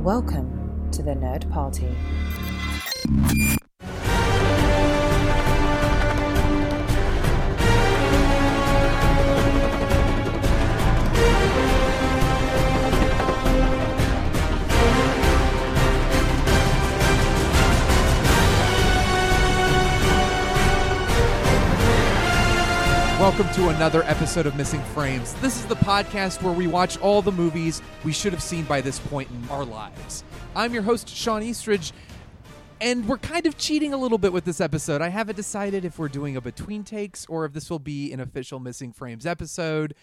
Welcome to the Nerd Party. Welcome to another episode of Missing Frames. This is the podcast where we watch all the movies we should have seen by this point in our lives. I'm your host, Sean Eastridge, and we're kind of cheating a little bit with this episode. I haven't decided if we're doing a between takes or if this will be an official Missing Frames episode.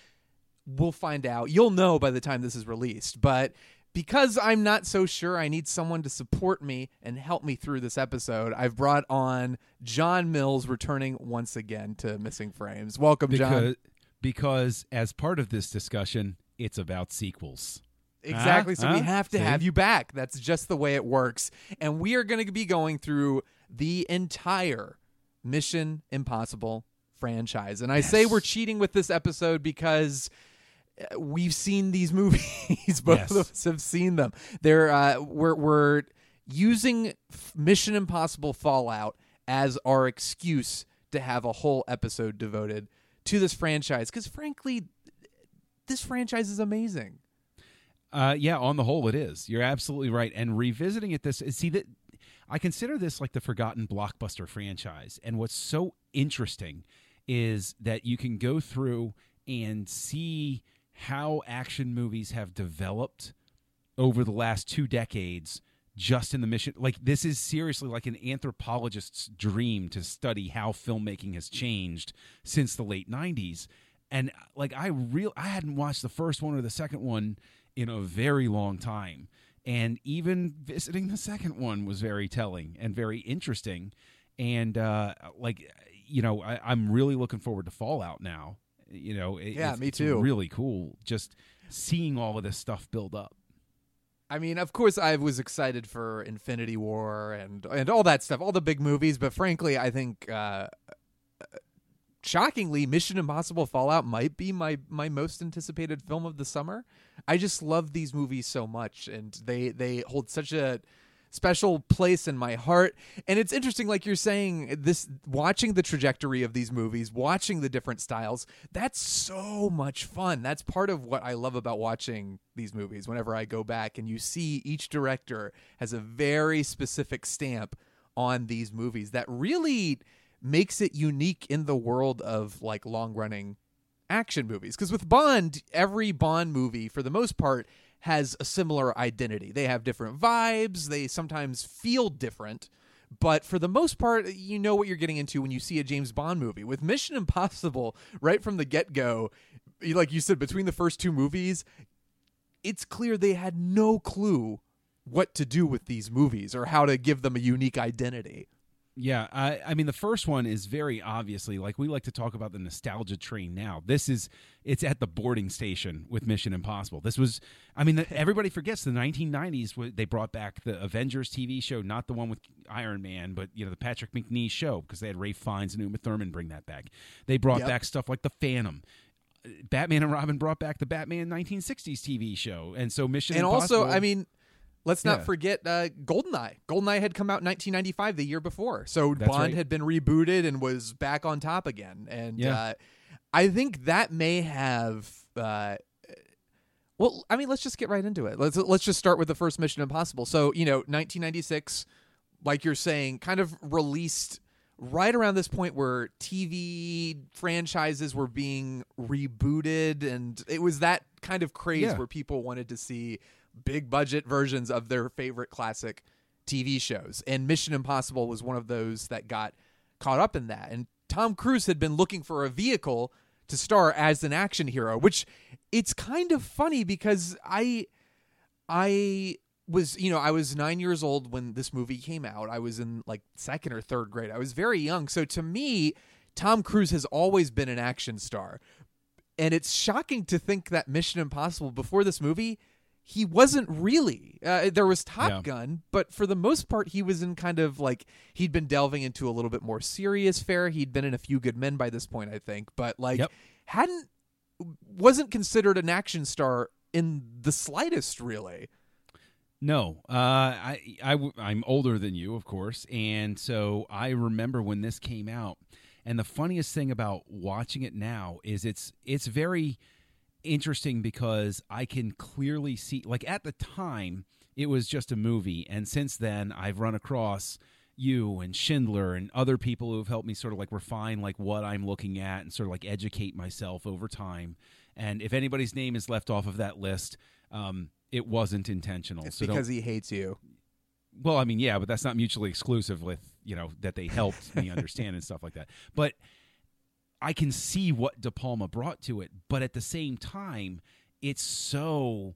We'll find out. You'll know by the time this is released, but because I'm not so sure, I need someone to support me and help me through this episode. I've brought on John Mills, returning once again to Missing Frames. Welcome, because, John. Because as part of this discussion, it's about sequels. Exactly. Huh? So we ah, have to See? have you back. That's just the way it works. And we are going to be going through the entire Mission Impossible franchise. And I say we're cheating with this episode because we've seen these movies. Both Yes. of us have seen them. They're uh, we're we're using Mission Impossible Fallout as our excuse to have a whole episode devoted to this franchise because frankly this franchise is amazing. Uh, yeah, on the whole, it is. You're absolutely right. And revisiting it, this see that I consider this like the forgotten blockbuster franchise. And what's so interesting is that you can go through and see how action movies have developed over the last two decades just in the mission like this is seriously like an anthropologist's dream to study how filmmaking has changed since the late 90s and like i real i hadn't watched the first one or the second one in a very long time. And even visiting the second one was very telling and very interesting. And uh like you know I, i'm really looking forward to fallout now you know it- Yeah, it's- me it's too. really cool just seeing all of this stuff build up I mean, of course, I was excited for Infinity War and and all that stuff, all the big movies. But frankly, I think, uh, shockingly, Mission Impossible Fallout might be my my most anticipated film of the summer. I just love these movies so much, and they they hold such a special place in my heart. And it's interesting like you're saying this watching the trajectory of these movies watching the different styles that's so much fun. That's part of what i love about watching these movies. Whenever i go back and you see each director has a very specific stamp on these movies that really makes it unique in the world of like long running action movies. Because with bond every bond movie for the most part has a similar identity. They have different vibes. They sometimes feel different. But for the most part you know what you're getting into when you see a james bond movie. With mission impossible right from the get-go like you said between the first two movies it's clear they had no clue what to do with these movies or how to give them a unique identity Yeah, I, I mean the first one is very obviously like we like to talk about the nostalgia train now. This is it's at the boarding station with Mission Impossible. This was, I mean, the, everybody forgets the 1990s. w- They brought back the Avengers TV show, not the one with Iron Man, but you know the Patrick Macnee show because they had Ralph Fiennes and Uma Thurman bring that back. They brought Yep. back stuff like the Phantom. Batman and Robin brought back the Batman 1960s TV show, and so Mission and Impossible. also, I mean, let's not Yeah. forget uh, Goldeneye. Goldeneye had come out in 1995, the year before, so That's Bond right. had been rebooted and was back on top again. And Yeah. uh, I think that may have. Uh, well, I mean, let's just get right into it. Let's let's just start with the first Mission Impossible. So you know, 1996, like you're saying, kind of released right around this point where TV franchises were being rebooted, and it was that kind of craze Yeah. where people wanted to see big budget versions of their favorite classic TV shows. And Mission Impossible was one of those that got caught up in that. And Tom Cruise had been looking for a vehicle to star as an action hero, which it's kind of funny because I I was you know I was nine years old when this movie came out. I was in like second or third grade. I was very young. So to me, Tom Cruise has always been an action star, and it's shocking to think that Mission Impossible before this movie. He wasn't really. Uh, there was Top Yeah. Gun, but for the most part, he was in kind of like he'd been delving into a little bit more serious fare. He'd been in a few Good Men by this point, I think, but like Yep. hadn't wasn't considered an action star in the slightest, really. No, uh, I, I, am older than you, of course, and so I remember when this came out. And the funniest thing about watching it now is it's it's very interesting because I can clearly see, like at the time, it was just a movie, and since then, I've run across you and Schindler and other people who have helped me sort of like refine like what I'm looking at and sort of like educate myself over time. And if anybody's name is left off of that list, um, it wasn't intentional. It's so because he hates you. well, I mean, yeah, but that's not mutually exclusive with, you know, that they helped me understand and stuff like that. But I can see what De Palma brought to it, but at the same time, it's so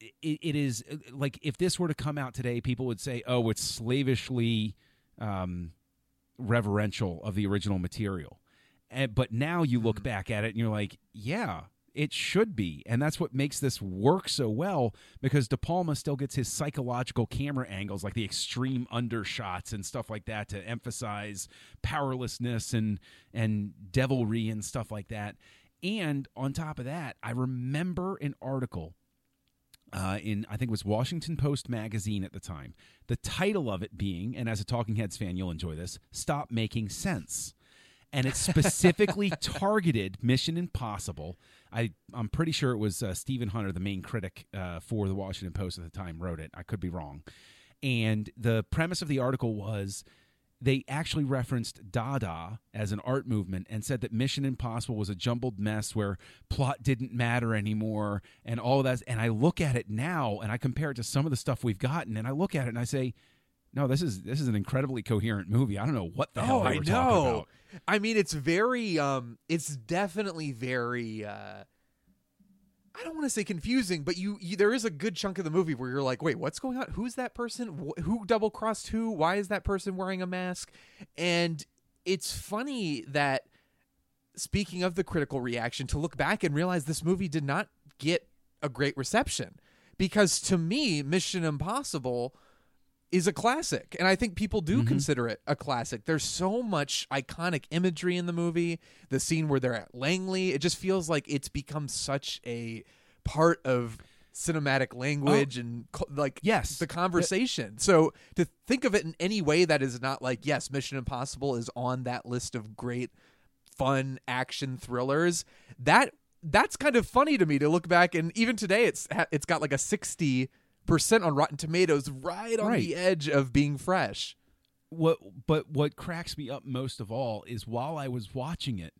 it, it is like if this were to come out today, people would say, "Oh, it's slavishly um, reverential of the original material." And, but now you look back at it and you're like, "Yeah, it should be," and that's what makes this work so well because De Palma still gets his psychological camera angles, like the extreme undershots and stuff like that, to emphasize powerlessness and and devilry and stuff like that. And on top of that, I remember an article uh, in I think it was Washington Post magazine at the time. The title of it being, and as a Talking Heads fan, you'll enjoy this: "Stop Making Sense." And it specifically targeted Mission Impossible. I I'm pretty sure it was uh, Stephen Hunter, the main critic uh, for the Washington Post at the time, wrote it. I could be wrong. And the premise of the article was they actually referenced Dada as an art movement and said that Mission Impossible was a jumbled mess where plot didn't matter anymore and all of that. And I look at it now and I compare it to some of the stuff we've gotten, and I look at it and I say, no, this is this is an incredibly coherent movie. I don't know what the hell oh, they I were talking about. I mean, it's very, um, it's definitely very. uh I don't want to say confusing, but you, you there is a good chunk of the movie where you're like, wait, what's going on? Who's that person? Wh- who double crossed who? Why is that person wearing a mask? And it's funny that speaking of the critical reaction, to look back and realize this movie did not get a great reception because to me, Mission Impossible is a classic and i think people do mm-hmm. consider it a classic. There's so much iconic imagery in the movie the scene where they're at langley it just feels like it's become such a part of cinematic language oh. and like Yes. the conversation. So to think of it in any way that is not like yes mission impossible is on that list of great fun action thrillers that that's kind of funny to me to look back and even today it's it's got like a 60 percent on rotten tomatoes right on Right. the edge of being fresh what but what cracks me up most of all is while I was watching it,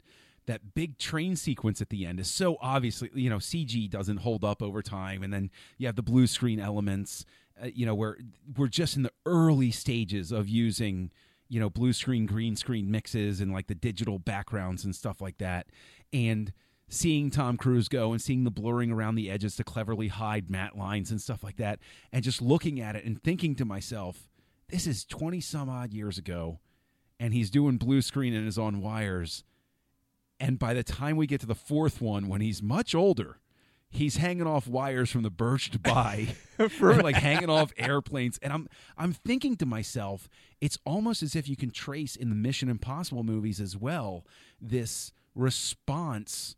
that big train sequence at the end is so obviously you know CG doesn't hold up over time, and then you have the blue screen elements, uh, you know where we're just in the early stages of using you know blue screen green screen mixes and like the digital backgrounds and stuff like that, and seeing Tom Cruise go and seeing the blurring around the edges to cleverly hide matte lines and stuff like that, and just looking at it and thinking to myself, this is 20 some odd years ago, and he's doing blue screen and is on wires. And by the time we get to the fourth one, when he's much older, he's hanging off wires from the Burj Dubai, or like hanging off airplanes. And I'm I'm thinking to myself, it's almost as if you can trace in the Mission Impossible movies as well this response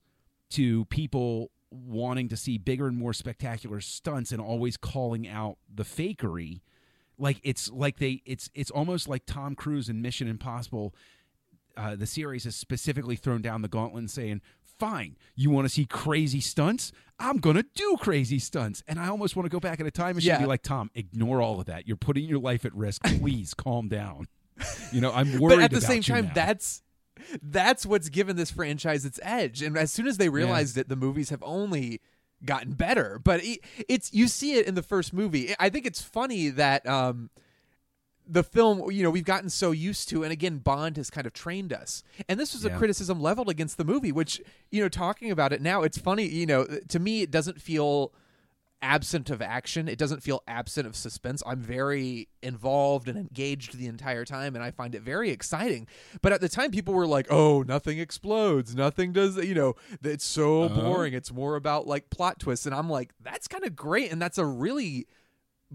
to people wanting to see bigger and more spectacular stunts and always calling out the fakery. Like it's like they it's it's almost like Tom Cruise in Mission Impossible uh, the series has specifically thrown down the gauntlet and saying fine you want to see crazy stunts? I'm going to do crazy stunts. And I almost want to go back in a time machine and Yeah. be like Tom ignore all of that. You're putting your life at risk. Please calm down. You know I'm worried but at the same time now. that's that's what's given this franchise its edge. And as soon as they realized it the movies have only gotten better but it, it's you see it in the first movie. I think it's funny that um the film, you know, we've gotten so used to, and again, Bond has kind of trained us. And this was a criticism leveled against the movie, which, you know, talking about it now, it's funny, you know, to me, it doesn't feel absent of action. It doesn't feel absent of suspense. I'm very involved and engaged the entire time, and I find it very exciting. But at the time, people were like, "Oh, nothing explodes, nothing does," you know, it's so Uh-huh. boring. It's more about like plot twists, and I'm like, that's kind of great, and that's a really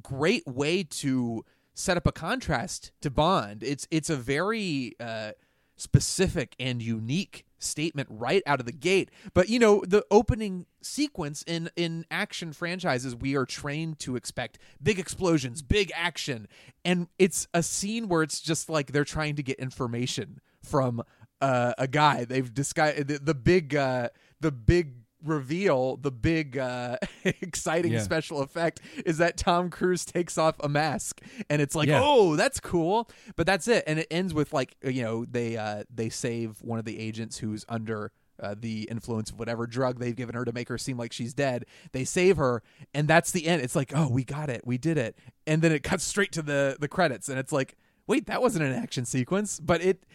great way to set up a contrast to Bond. It's it's a very uh, specific and unique statement right out of the gate. But you know, the opening sequence in in action franchises, we are trained to expect big explosions, big action, and it's a scene where it's just like they're trying to get information from uh, a guy. They've disguised the, the big uh, the big reveal the big uh exciting Yeah. special effect is that Tom Cruise takes off a mask and it's like Yeah. oh that's cool. But that's it. And it ends with like you know they uh they save one of the agents who's under uh, the influence of whatever drug they've given her to make her seem like she's dead. They save her and that's the end. It's like oh we got it. We did it. And then it cuts straight to the the credits and it's like wait that wasn't an action sequence. But it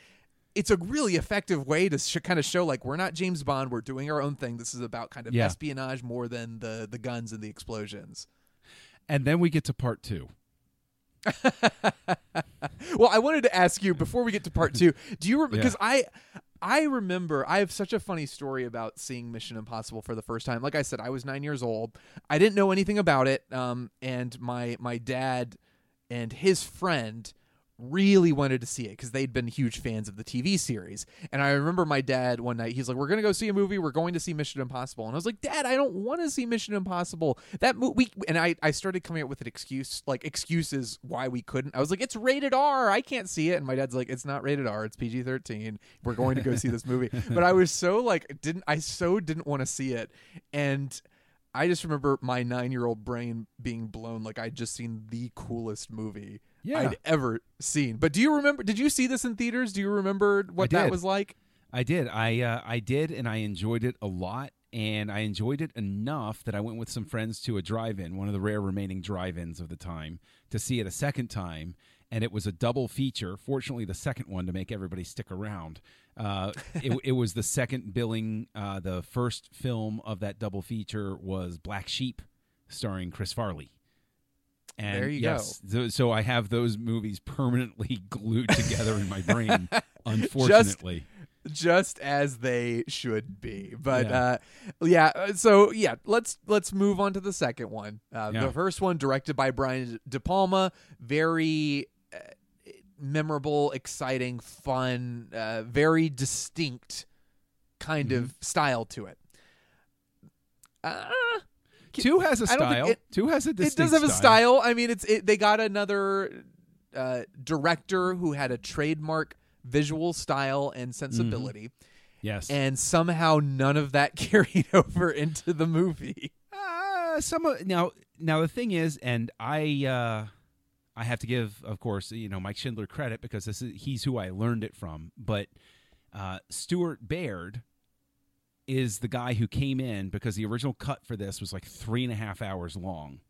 it's a really effective way to sh- kind of show like we're not James Bond, we're doing our own thing. This is about kind of Yeah. espionage more than the the guns and the explosions. And then we get to part two. Well, I wanted to ask you before we get to part two. Do you Yeah. because I I remember I have such a funny story about seeing Mission Impossible for the first time. Like I said, I was nine years old. I didn't know anything about it, um, and my my dad and his friend really wanted to see it because they'd been huge fans of the TV series. And I remember my dad one night, he's like, "We're gonna go see a movie. We're going to see Mission Impossible." And I was like, "Dad, I don't want to see Mission Impossible. That movie." And I I started coming up with an excuse, like excuses why we couldn't. I was like, "It's rated R. I can't see it." And my dad's like, "It's not rated R. It's PG thirteen. We're going to go see this movie." But I was so like, didn't I so didn't want to see it, and. I just remember my nine year old brain being blown like I'd just seen the coolest movie Yeah. I'd ever seen. But do you remember? Did you see this in theaters? Do you remember what that was like? I did. I uh, I did, and I enjoyed it a lot. And I enjoyed it enough that I went with some friends to a drive-in, one of the rare remaining drive-ins of the time, to see it a second time. And it was a double feature. Fortunately, the second one to make everybody stick around. Uh, it, it was the second billing. Uh, the first film of that double feature was Black Sheep, starring Chris Farley. And There you yes, so, so I have those movies permanently glued together in my brain. Unfortunately. Just as they should be. But Yeah. uh yeah, uh, so yeah, let's let's move on to the second one. Uh, Yeah. The first one directed by Brian De Palma, very memorable, exciting, fun, uh, very distinct kind Mm-hmm. of style to it. Uh, Two has a style. it- Two has a distinct stuff. it does have a style. I mean, it's it, they got another uh, director who had a trademark visual style and sensibility, Yes. and somehow none of that carried over into the movie. uh, some of, now now the thing is, and I uh, I have to give, of course, you know, Mike Schindler credit because this is he's who I learned it from. But uh, Stuart Baird is the guy who came in because the original cut for this was like three and a half hours long.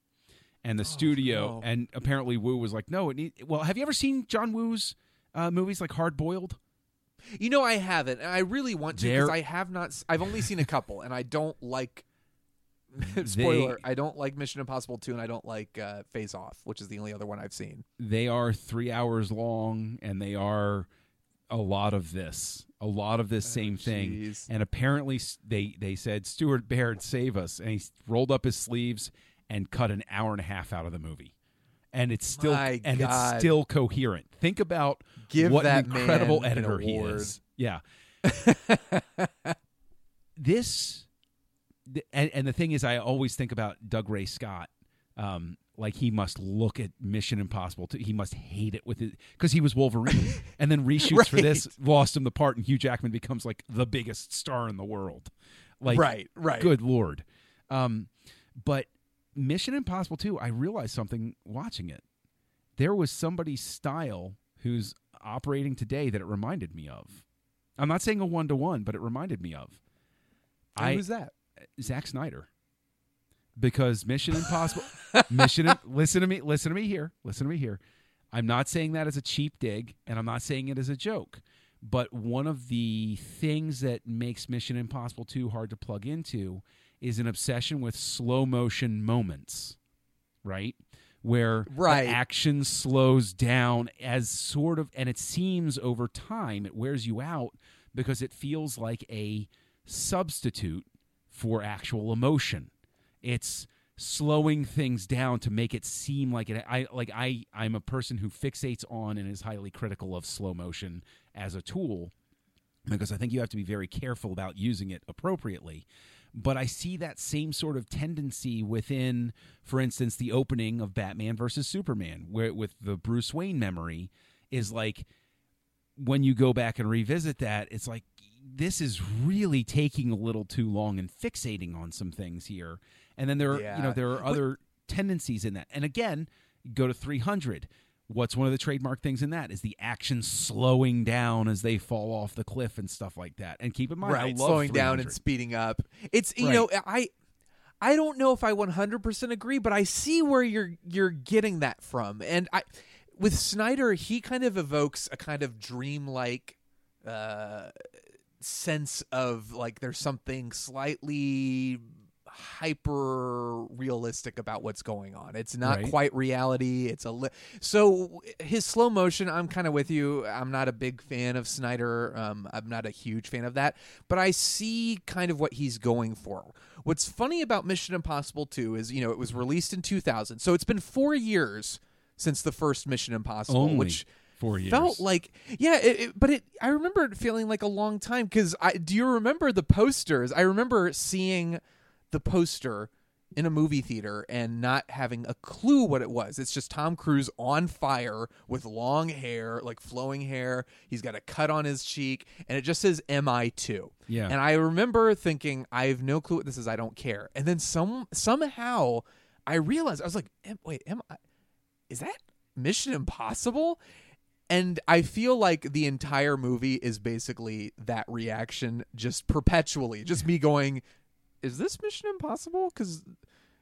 And the studio, no. and apparently Woo was like, no, it need. Well, have you ever seen John Woo's uh, movies like Hard Boiled? You know, I haven't, and I really want to because I have not. I've only seen a couple, and I don't like. Spoiler: I don't like Mission Impossible two, and I don't like uh, Face Off, which is the only other one I've seen. they are three hours long and they are a lot of this a lot of this same thing. and apparently they they said stuart baird save us. And he rolled up his sleeves and cut an hour and a half out of the movie. And it's still My and God. it's still coherent. Think about Give what that an incredible editor he is. Yeah. This th- and, and the thing is i always think about dougray scott um, like he must look at mission impossible to, he must hate it with it because he was wolverine. And then reshoots for this lost him the part and hugh jackman becomes like the biggest star in the world. Like right, right. good lord. Um, but mission impossible 2 i realized something watching it. There was somebody's style who's operating today that it reminded me of. I'm not saying a one-to-one but it reminded me of. And I, who's that? Zack Snyder. Because Mission Impossible Mission listen to me listen to me here. Listen to me here. I'm not saying that as a cheap dig, and I'm not saying it as a joke. But one of the things that makes Mission Impossible 2 hard to plug into is an obsession with slow motion moments, right? Where Right. the action slows down as sort of, and it seems over time it wears you out because it feels like a substitute for actual emotion. It's slowing things down to make it seem like it I like I I'm a person who fixates on and is highly critical of slow motion as a tool because I think you have to be very careful about using it appropriately. But I see that same sort of tendency within, for instance, the opening of Batman versus Superman, where with the Bruce Wayne memory is like when you go back and revisit that, it's like this is really taking a little too long and fixating on some things here. And then there are, you know, there are other tendencies in that. And again, go to 300. What's one of the trademark things in that is the action slowing down as they fall off the cliff and stuff like that. And keep in mind, I right, slowing down and speeding up. It's you Right. know I I don't know if I 100% agree, but I see where you're you're getting that from. And I with Snyder, he kind of evokes a kind of dreamlike uh sense of like there's something slightly hyper realistic about what's going on. It's not Right. quite reality. It's a li- so his slow motion. I'm kind of with you. I'm not a big fan of Snyder. Um, I'm not a huge fan of that, but I see kind of what he's going for. What's funny about Mission Impossible 2 is you know it was released in 2000, so it's been four years since the first Mission Impossible, Only which four years. felt like yeah it, it- but it i remember it feeling like a long time because i do you remember the posters? I remember seeing the poster in a movie theater and not having a clue what it was. It's just tom cruise on fire with long hair like flowing hair. He's got a cut on his cheek and it just says mi2 Yeah. and i remember thinking i have no clue what this is. I don't care. And then some somehow i realized i was like wait am i is that mission impossible and I feel like the entire movie is basically that reaction, just perpetually, just me going, "Is this Mission Impossible?" Because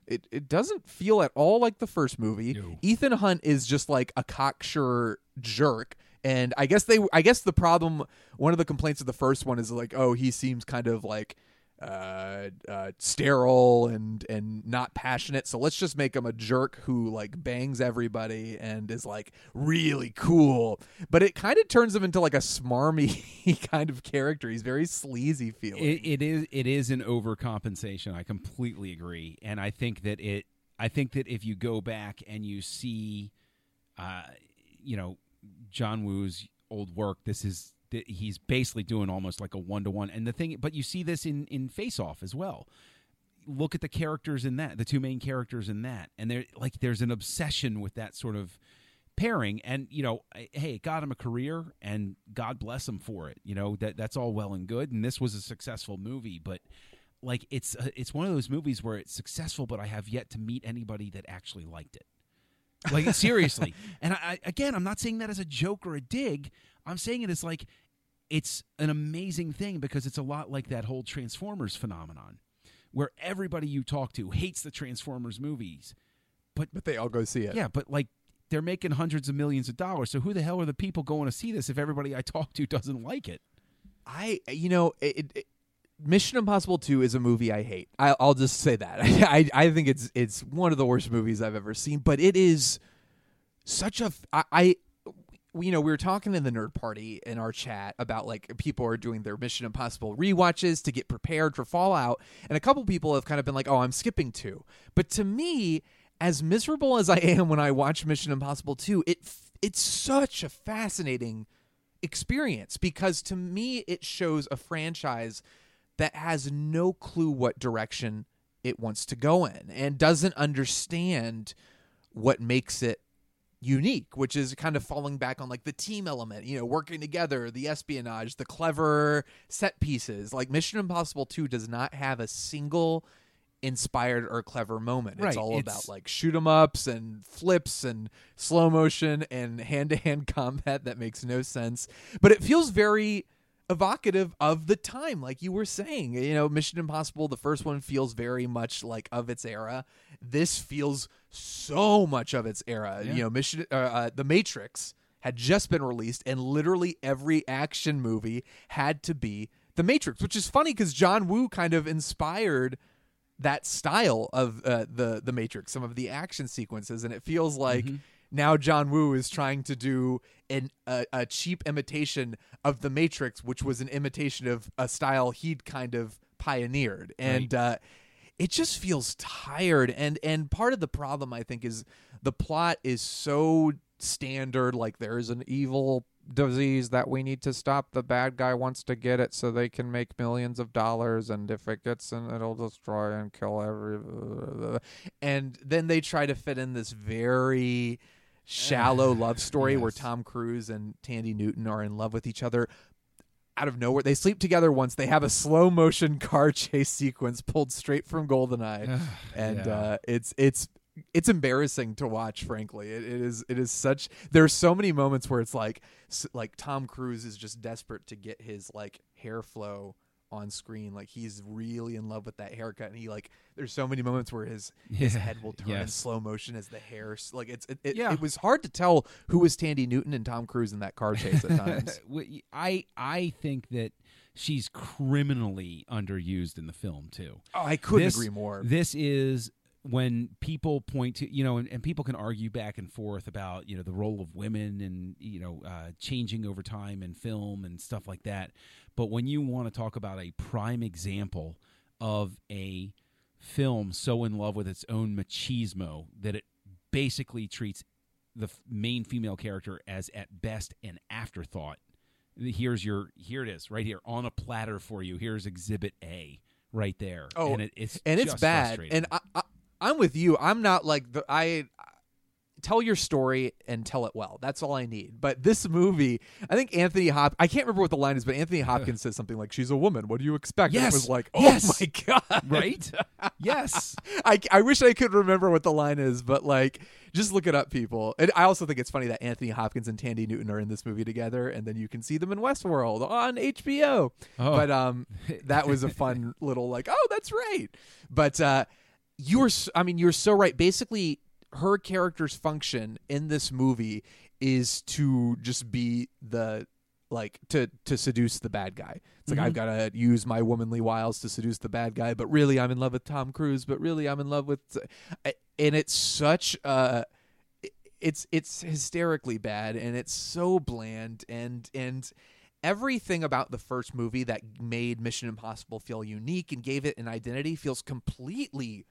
it it doesn't feel at all like the first movie. No. Ethan Hunt is just like a cocksure jerk. And I guess they, I guess the problem, one of the complaints of the first one is like, oh, he seems kind of like uh, uh, sterile and and not passionate. So let's just make him a jerk who like bangs everybody and is like really cool. But it kind of turns him into like a smarmy kind of character. He's very sleazy feeling. It, it is it is an overcompensation. I completely agree, and I think that it. I think that if you go back and you see, uh, you know, John Woo's old work, this is he's basically doing almost like a one to one. And the thing, but you see this in in Face Off as well. Look at the characters in that, the two main characters in that, and there like there's an obsession with that sort of pairing. And you know hey it got him a career and god bless him for it. You know that that's all well and good. And this was a successful movie but like it's uh, it's one of those movies where it's successful but i have yet to meet anybody that actually liked it. Like seriously. And I again i'm not saying that as a joke or a dig i'm saying it is like it's an amazing thing because it's a lot like that whole transformers phenomenon where everybody you talk to hates the transformers movies but but they all go see it. yeah, but like they're making hundreds of millions of dollars. So who the hell are the people going to see this if everybody I talk to doesn't like it? I, you know, it, it, Mission Impossible Two is a movie I hate. I, I'll just say that. I, I think it's it's one of the worst movies I've ever seen. But it is such a. I you know, we were talking in the nerd party in our chat about like people are doing their Mission Impossible rewatches to get prepared for Fallout, and a couple people have kind of been like, "Oh, I'm skipping two. But to me, as miserable as I am when I watch Mission Impossible Two, it it's such a fascinating experience because to me it shows a franchise that has no clue what direction it wants to go in and doesn't understand what makes it unique which is kind of falling back on like the team element you know working together the espionage the clever set pieces. Like mission impossible 2 does not have a single inspired or clever moment. Right, it's all it's- about like shoot 'em ups and flips and slow motion and hand to hand combat that makes no sense. But it feels very evocative of the time like you were saying. You know mission impossible the first one feels very much like of its era. This feels so much of its era. Yeah. you know mission uh, uh, the matrix had just been released and literally every action movie had to be the matrix which is funny because john woo kind of inspired that style of uh, the the matrix some of the action sequences and it feels like now John Woo is trying to do an a, a cheap imitation of the Matrix, which was an imitation of a style he'd kind of pioneered, and uh, it just feels tired. And and part of the problem I think is the plot is so standard. Like there's an evil disease that we need to stop. The bad guy wants to get it so they can make millions of dollars, and if it gets in, it'll destroy and kill every. And then they try to fit in this very shallow love story where Tom Cruise and Thandie Newton are in love with each other out of nowhere. They sleep together once. They have a slow motion car chase sequence pulled straight from Goldeneye, and Yeah. uh, it's it's it's embarrassing to watch. Frankly, it, it is it is such. There's so many moments where it's like like Tom Cruise is just desperate to get his like hair flow on screen like he's really in love with that haircut and he like there's so many moments where his his head will turn in slow motion as the hair like it's it, it, Yeah. it was hard to tell who was Thandie Newton and Tom Cruise in that car chase at times I I think that she's criminally underused in the film too. oh I couldn't This- agree more This is when people point to you know, and, and people can argue back and forth about you know the role of women and you know uh, changing over time in film and stuff like that. But when you want to talk about a prime example of a film so in love with its own machismo that it basically treats the f- main female character as at best an afterthought. Here's your here it is right here on a platter for you. Here's Exhibit A right there. Oh, and it, it's and it's bad. And I, I, I'm with you. I'm not like the I. Tell your story and tell it well. That's all I need. But this movie, I think Anthony Hop. I can't remember what the line is, but Anthony Hopkins says something like, "She's a woman. What do you expect?" And Yes. it was like, "Oh Yes. my god!" right? yes. I, I wish I could remember what the line is, but like, just look it up, people. And I also think it's funny that Anthony Hopkins and Thandie Newton are in this movie together, and then you can see them in Westworld on HBO. Oh. But um, that was a fun little like, oh, that's right. But uh, you're, I mean, you're so right. Basically, her character's function in this movie is to just be the like to to seduce the bad guy. It's like I've got to use my womanly wiles to seduce the bad guy, but really I'm in love with Tom Cruise, but really I'm in love with and it's such uh it's it's hysterically bad and it's so bland and and everything about the first movie that made Mission Impossible feel unique and gave it an identity feels completely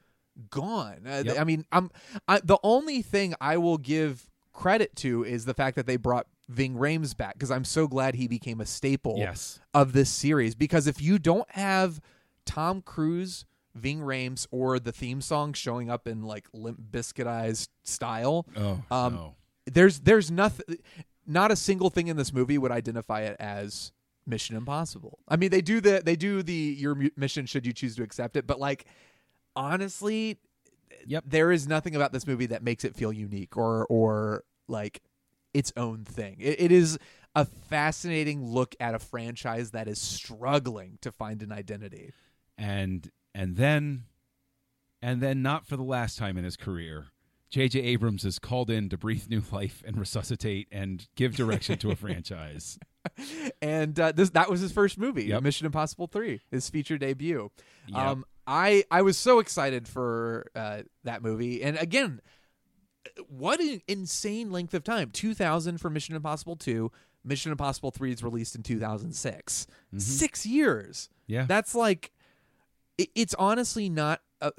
gone. Uh, Yep. I mean, I'm I, the only thing I will give credit to is the fact that they brought Ving Rhames back because I'm so glad he became a staple Yes. of this series. Because if you don't have Tom Cruise, Ving Rhames, or the theme song showing up in like Limp Bizkitized style, Oh Um, no. there's there's nothing, not a single thing in this movie would identify it as Mission Impossible. I mean, they do the they do the your mission should you choose to accept it, but like honestly, Yep. there is nothing about this movie that makes it feel unique or or like its own thing. It, it is a fascinating look at a franchise that is struggling to find an identity. And and then and then not for the last time in his career, J.J. Abrams is called in to breathe new life and resuscitate and give direction to a franchise. and uh, this that was his first movie, Yep. Mission Impossible Three, his feature debut. Yep. Um, I I was so excited for uh, that movie, and again, what an insane length of time! Two thousand for Mission Impossible Two. Mission Impossible Three is released in two thousand Six Six years. Yeah. That's like, it, it's honestly not. A,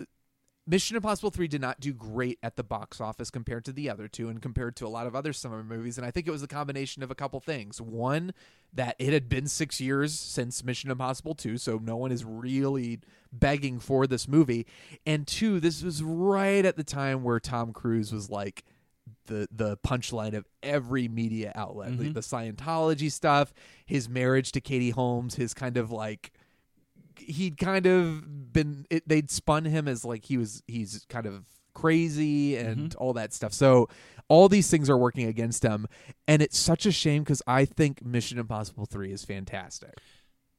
Mission Impossible 3 did not do great at the box office compared to the other two and compared to a lot of other summer movies. And I think it was a combination of a couple things. One, that it had been six years since Mission Impossible 2, so no one is really begging for this movie. And two, this was right at the time where Tom Cruise was like, the the punchline of every media outlet, the, mm-hmm. the Scientology stuff, his marriage to Katie Holmes, his kind of like he'd kind of been it, they'd spun him as like he was he's kind of crazy and all that stuff. So all these things are working against him, and it's such a shame because I think Mission Impossible Three is fantastic.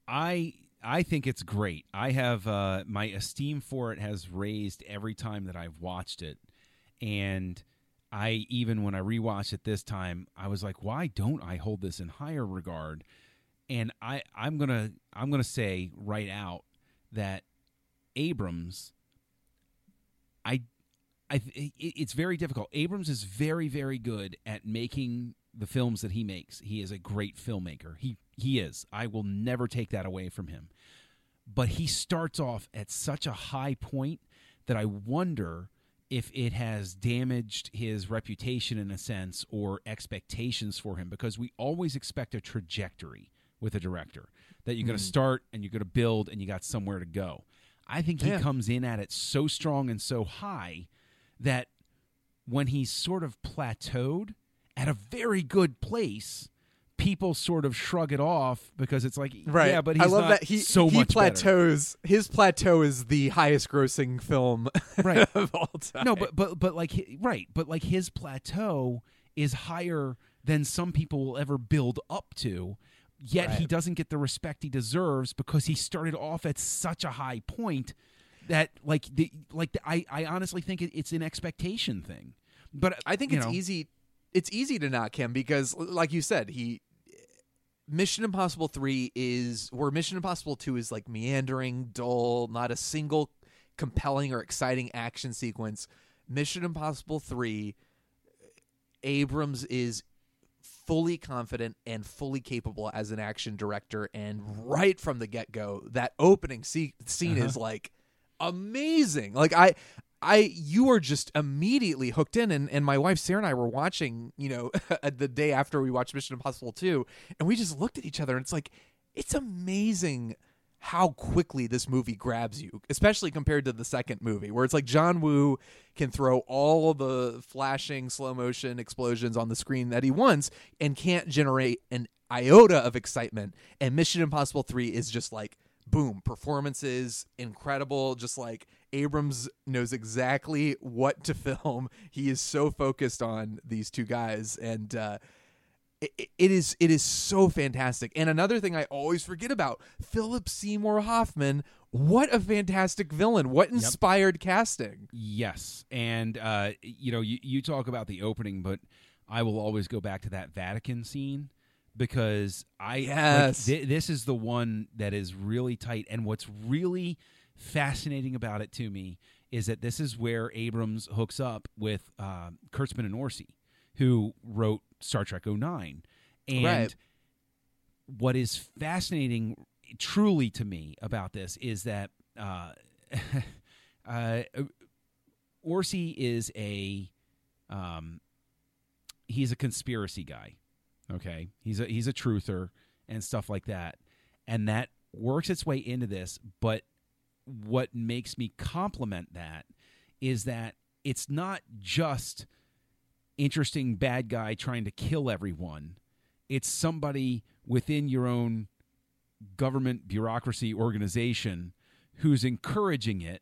I I think it's great. I have uh, my esteem for it has raised every time that I've watched it, and I even when I rewatched it this time, I was like, why don't I hold this in higher regard? And I I'm gonna I'm gonna say right out that Abrams, I I it, it's very difficult. Abrams is very very good at making the films that he makes. He is a great filmmaker. He he is. I will never take that away from him. But he starts off at such a high point that I wonder if it has damaged his reputation in a sense or expectations for him because we always expect a trajectory with a director that you're going to mm. start and you're going to build and you got somewhere to go. I think he comes in at it so strong and so high that when he's sort of plateaued at a very good place, people sort of shrug it off because it's like, yeah, but he's I love not that he so he much better. plateaus. His plateau is the highest grossing film Right. of all time. No, but but but like right, but like his plateau is higher than some people will ever build up to. Yet he doesn't get the respect he deserves because he started off at such a high point that like the like the, I I honestly think it, it's an expectation thing. But I think it's know, easy. It's easy to knock him because, like you said, he Mission Impossible Three is where Mission Impossible Two is like meandering, dull, not a single compelling or exciting action sequence. Mission Impossible Three, Abrams is fully confident and fully capable as an action director, and right from the get go, that opening se- scene Uh-huh. is like amazing. Like I I you were just immediately hooked in and, and my wife Sarah and I were watching, you know, the day after we watched Mission Impossible 2 and we just looked at each other and it's like it's amazing how quickly this movie grabs you, especially compared to the second movie where it's like John Woo can throw all the flashing slow motion explosions on the screen that he wants and can't generate an iota of excitement. And Mission Impossible 3 is just like boom performances incredible just like abrams knows exactly what to film. He is so focused on these two guys. And uh it, it is it is so fantastic. And another thing i always forget about philip seymour hoffman what a fantastic villain. What inspired casting. Yes, and uh, you know, you, you talk about the opening, but I will always go back to that Vatican scene because I like, Yes. this is the one that is really tight. And what's really fascinating about it to me is that this is where Abrams hooks up with uh, Kurtzman and Orci, who wrote Star Trek 09. and Right. what is fascinating truly to me about this is that uh, uh, Orci is a um, he's a conspiracy guy. Okay, he's a he's a truther and stuff like that, and that works its way into this. But what makes me compliment that is that it's not just interesting bad guy trying to kill everyone. It's somebody within your own government bureaucracy organization who's encouraging it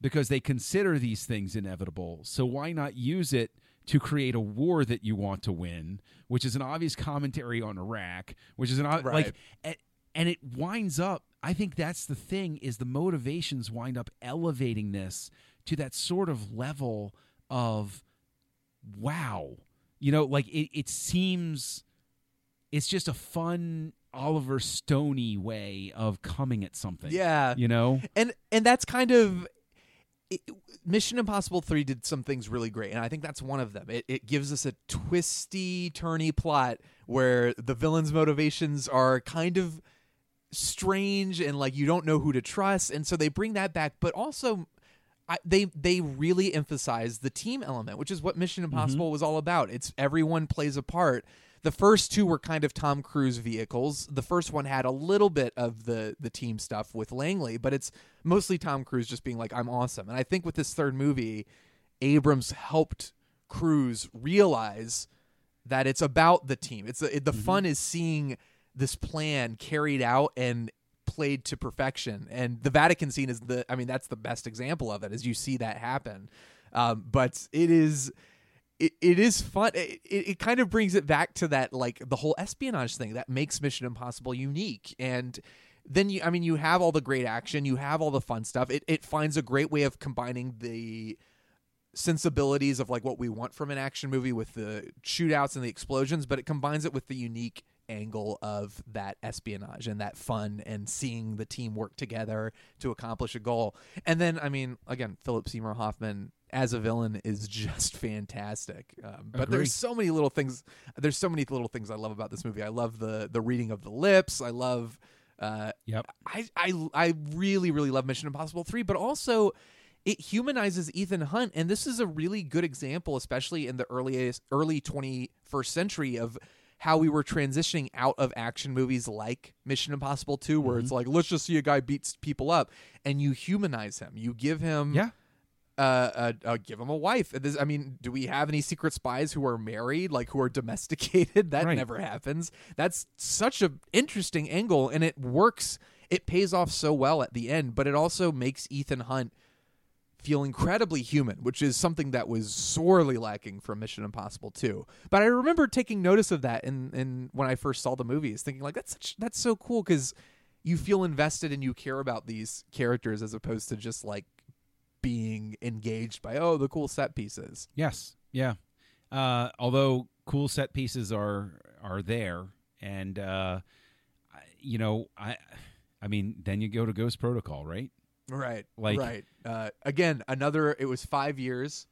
because they consider these things inevitable. So why not use it to create a war that you want to win, which is an obvious commentary on Iraq, which is an ob- Right. like and it winds up I think that's the thing is the motivations wind up elevating this to that sort of level of wow. You know, like it, it seems it's just a fun Oliver Stony way of coming at something. yeah You know? and and that's kind of it, Mission Impossible 3 did some things really great and I think that's one of them. It it gives us a twisty turny plot where the villain's motivations are kind of strange and like you don't know who to trust and so they bring that back but also I, they they really emphasize the team element, which is what Mission mm-hmm. Impossible was all about. It's everyone plays a part. The first two were kind of Tom Cruise vehicles. The first one had a little bit of the the team stuff with Langley, but it's mostly Tom Cruise just being like, "I'm awesome." And I think with this third movie, Abrams helped Cruise realize that it's about the team. It's the, the fun is seeing this plan carried out and played to perfection. And the Vatican scene is the I mean that's the best example of it as you see that happen. Um, but it is. It, it is fun. It, it, kind of brings it back to that, like the whole espionage thing that makes Mission Impossible unique. And then you, I mean, you have all the great action, you have all the fun stuff. It, it finds a great way of combining the sensibilities of like what we want from an action movie with the shootouts and the explosions, but it combines it with the unique angle of that espionage and that fun and seeing the team work together to accomplish a goal. And then, I mean, again, Philip Seymour Hoffman as a villain is just fantastic. Um, but Agree. there's so many little things. There's so many little things I love about this movie. I love the the reading of the lips. I love. Uh, Yep. I I I really really love Mission Impossible three, but also it humanizes Ethan Hunt, and this is a really good example, especially in the earliest early 21st century of how we were transitioning out of action movies like Mission Impossible 2 where Mm-hmm. it's like let's just see a guy beats people up and you humanize him. You give him Yeah. uh, uh, uh give him a wife. This, I mean, do we have any secret spies who are married, like who are domesticated? That Right. never happens. That's such an interesting angle, and it works. It pays off so well at the end, but it also makes Ethan Hunt feel incredibly human, which is something that was sorely lacking from Mission Impossible 2. But I remember taking notice of that in, in when I first saw the movies, thinking like that's such, that's so cool because you feel invested and you care about these characters as opposed to just like being engaged by oh the cool set pieces. Yes. Yeah. Uh, although cool set pieces are are there, and uh, you know, I, I mean, then you go to Ghost Protocol, right? Right. Like- right. Uh, again, another. It was five years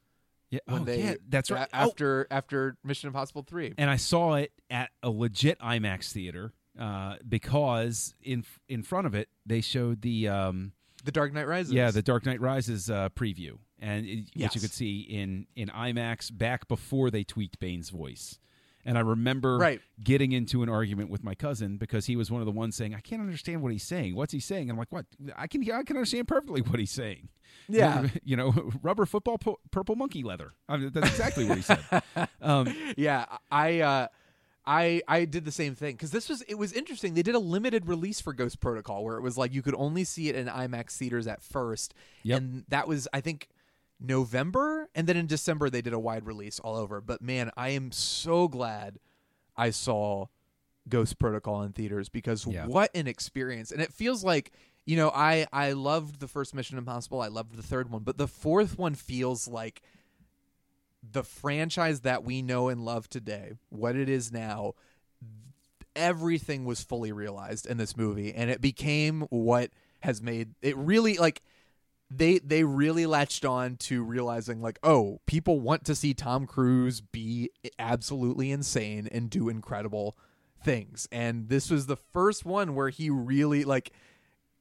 Yeah. when oh, they. yeah, that's right. Oh, After after Mission Impossible three. and I saw it at a legit IMAX theater uh, because in in front of it they showed the um, The Dark Knight Rises. yeah the Dark Knight Rises uh, preview, and it, which you could see in in IMAX back before they tweaked Bane's voice. And I remember Right. getting into an argument with my cousin because he was one of the ones saying, "I can't understand what he's saying. What's he saying?" And I'm like, "What? I can I can understand perfectly what he's saying." Yeah. you know, rubber football, pu- purple monkey leather. I mean, that's exactly what he said. Um, yeah i uh i i did the same thing because this was it was interesting they did a limited release for ghost protocol where it was like you could only see it in imax theaters at first Yep. and that was i think november and then in december they did a wide release all over. But man i am so glad i saw ghost protocol in theaters because Yeah. what an experience. And it feels like you know i i loved the first mission impossible. I loved the third one. But the fourth one feels like the franchise that we know and love today, what it is now, everything was fully realized in this movie. And it became what has made it really like they they really latched on to realizing like oh people want to see Tom Cruise be absolutely insane and do incredible things and this was the first one where he really like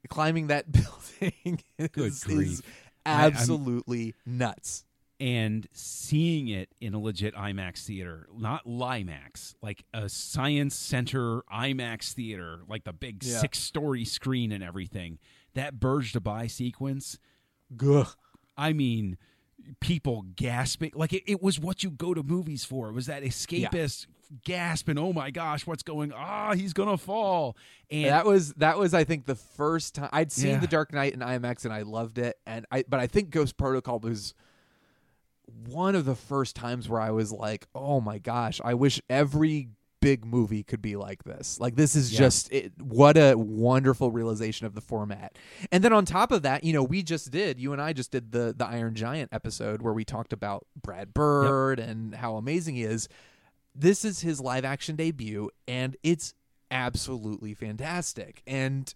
climbing that building is, is I- absolutely nuts and seeing it in a legit IMAX theater, not Limax, like a Science Center IMAX theater, like the big Yeah. six story screen and everything. That Burj Dubai sequence, Gah. I mean, people gasping. Like it, it was what you go to movies for. It was that escapist gasp and oh my gosh, what's going? Ah, he's gonna fall. And that was that was I think the first time I'd seen Yeah. The Dark Knight in IMAX and I loved it and I but I think Ghost Protocol was one of the first times where I was like, "Oh my gosh, I wish every big movie could be like this." Like this is Yeah. just it, what a wonderful realization of the format. And then on top of that, you know, we just did you and I just did the the Iron Giant episode where we talked about Brad Bird and how amazing he is. This is his live action debut and it's absolutely fantastic. And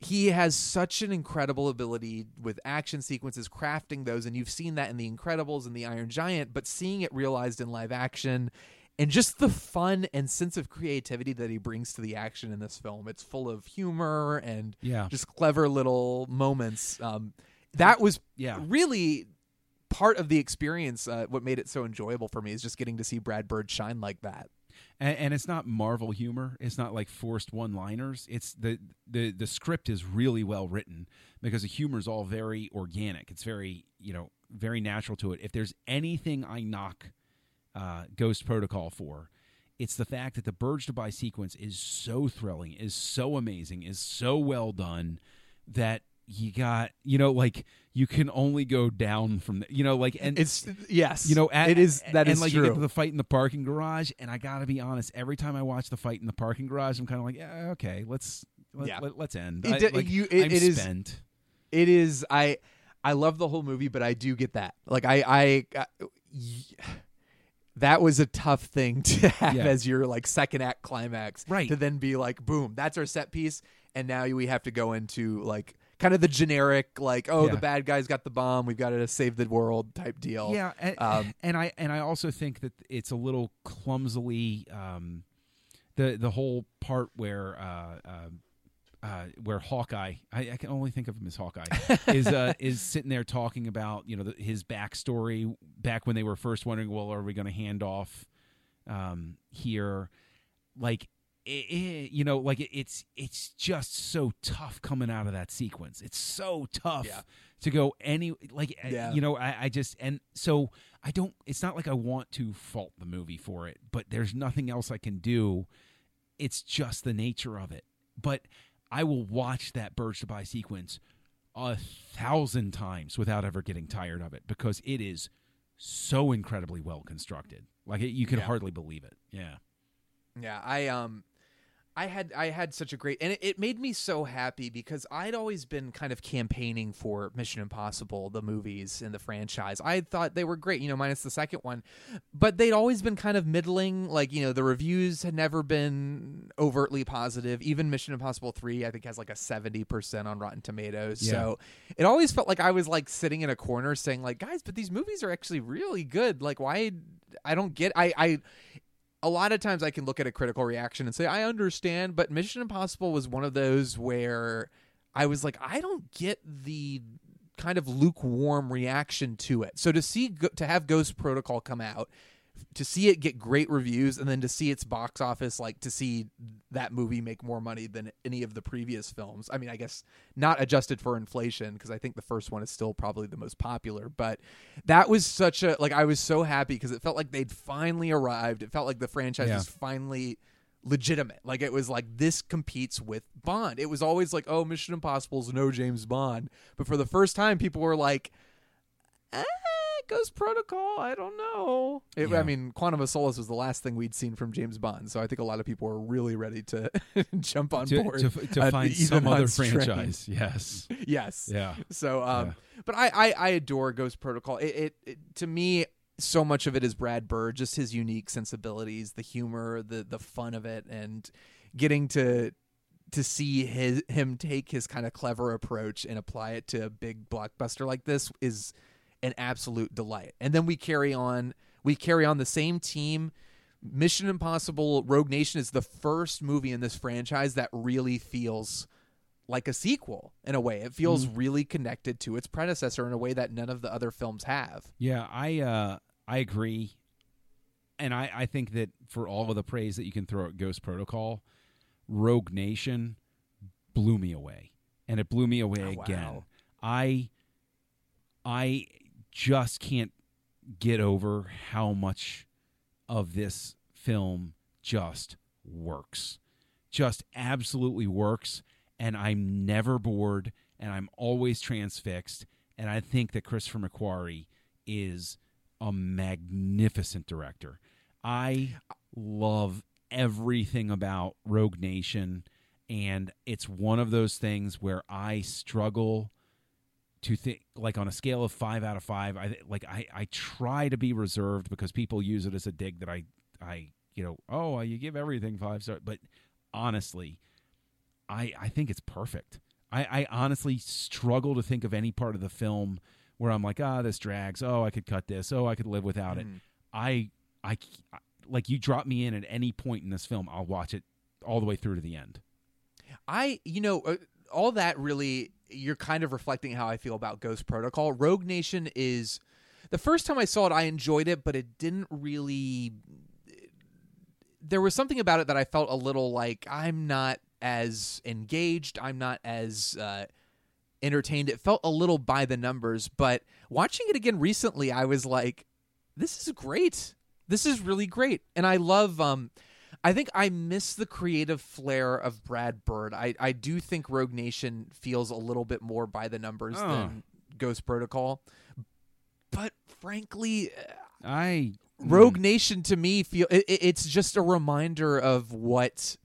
he has such an incredible ability with action sequences, crafting those, and you've seen that in The Incredibles and The Iron Giant, but seeing it realized in live action and just the fun and sense of creativity that he brings to the action in this film. It's full of humor and Yeah. just clever little moments. Um, that was Yeah. really part of the experience. Uh, what made it so enjoyable for me is just getting to see Brad Bird shine like that. and, and it's not Marvel humor. It's not like forced one-liners. It's the the the script is really well written because the humor is all very organic. It's very you know very natural to it. If there's anything I knock uh, Ghost Protocol for, it's the fact that the Burj Dubai sequence is so thrilling, is so amazing, is so well done that you got you know like you can only go down from the, you know like and It's yes, you know at, it is that and is like true. you get to the fight in the parking garage and i gotta be honest every time i watch the fight in the parking garage i'm kind of like yeah okay let's let, Yeah. let, us end It I- like, you- it- I'm it is- it is I I love the whole movie, but I do get that. Like I I, I y- that was a tough thing to have Yeah. as your like second act climax, Right. To then be like, boom, that's our set piece, and now we have to go into like kind of the generic like, oh, Yeah. the bad guys got the bomb, we've got to save the world type deal. Yeah, and, Um, and I and I also think that it's a little clumsily um, the the whole part where uh, uh, uh, where Hawkeye I, I can only think of him as Hawkeye is uh, is sitting there talking about you know the, his backstory back when they were first wondering well are we going to hand off um, here like it, it- you know like it, it's it's just so tough coming out of that sequence it's so tough Yeah. to go any like uh, Yeah. you know I, I just and so i don't it's not like i want to fault the movie for it but there's nothing else i can do it's just the nature of it but i will watch that Burj Dubai sequence a thousand times without ever getting tired of it because it is so incredibly well constructed. Like it, you can Yeah. hardly believe it. Yeah. Yeah, I um I had I had such a great and it, it made me so happy because I'd always been kind of campaigning for Mission Impossible, the movies and the franchise. I thought they were great, you know, minus the second one. But they'd always been kind of middling, like, you know, the reviews had never been overtly positive. Even Mission Impossible 3 I think has like a 70% on Rotten Tomatoes. Yeah. So it always felt like I was like sitting in a corner saying like, "Guys, but these movies are actually really good. Like why I don't get I I a lot of times I can look at a critical reaction and say I understand, but Mission Impossible was one of those where I was like I don't get the kind of lukewarm reaction to it. So to see to have Ghost Protocol come out, to see it get great reviews and then to see its box office like to see that movie make more money than any of the previous films. I mean, I guess not adjusted for inflation because I think the first one is still probably the most popular, but that was such a like I was so happy because it felt like they'd finally arrived. It felt like the franchise Yeah. was finally legitimate. Like it was like this competes with Bond. It was always like, oh, Mission Impossible's no James Bond, but for the first time, people were like, ah, Ghost Protocol. I don't know. It, Yeah. I mean, Quantum of Solace was the last thing we'd seen from James Bond, so I think a lot of people were really ready to jump on to, board to, to on find Ethan some other Hunt's train. franchise yes yes. yeah So, um, Yeah. but I, I I adore Ghost Protocol. It, it, it to me so much of it is Brad Bird, just his unique sensibilities, the humor, the the fun of it, and getting to to see his him take his kind of clever approach and apply it to a big blockbuster like this is an absolute delight. And then we carry on we carry on the same team. Mission Impossible Rogue Nation is the first movie in this franchise that really feels like a sequel in a way. It feels really connected to its predecessor in a way that none of the other films have. Yeah, I uh I agree. And I, I think that for all of the praise that you can throw at Ghost Protocol, Rogue Nation blew me away. And it blew me away Oh, wow. again. I I just can't get over how much of this film just works. Just absolutely works and I'm never bored and I'm always transfixed and I think that Christopher McQuarrie is a magnificent director. I love everything about Rogue Nation and it's one of those things where I struggle to think like on a scale of five out of five i like i i try to be reserved because people use it as a dig that i i you know oh you give everything five stars but honestly i i think it's perfect. I i honestly struggle to think of any part of the film where i'm like ah this drags. Oh i could cut this. Oh i could live without it. Mm. i i like you drop me in at any point in this film i'll watch it all the way through to the end. I, you know, uh, all that really, you're kind of reflecting how I feel about Ghost Protocol. Rogue Nation is the first time I saw it, I enjoyed it, but it didn't really. There was something about it that I felt a little like I'm not as engaged. I'm not as uh, entertained. It felt a little by the numbers, but watching it again recently, I was like, this is great. This is really great. And I love um I think I miss the creative flair of Brad Bird. I, I do think Rogue Nation feels a little bit more by the numbers Oh. than Ghost Protocol. But frankly, I Rogue Nation to me feel it, it- it's just a reminder of what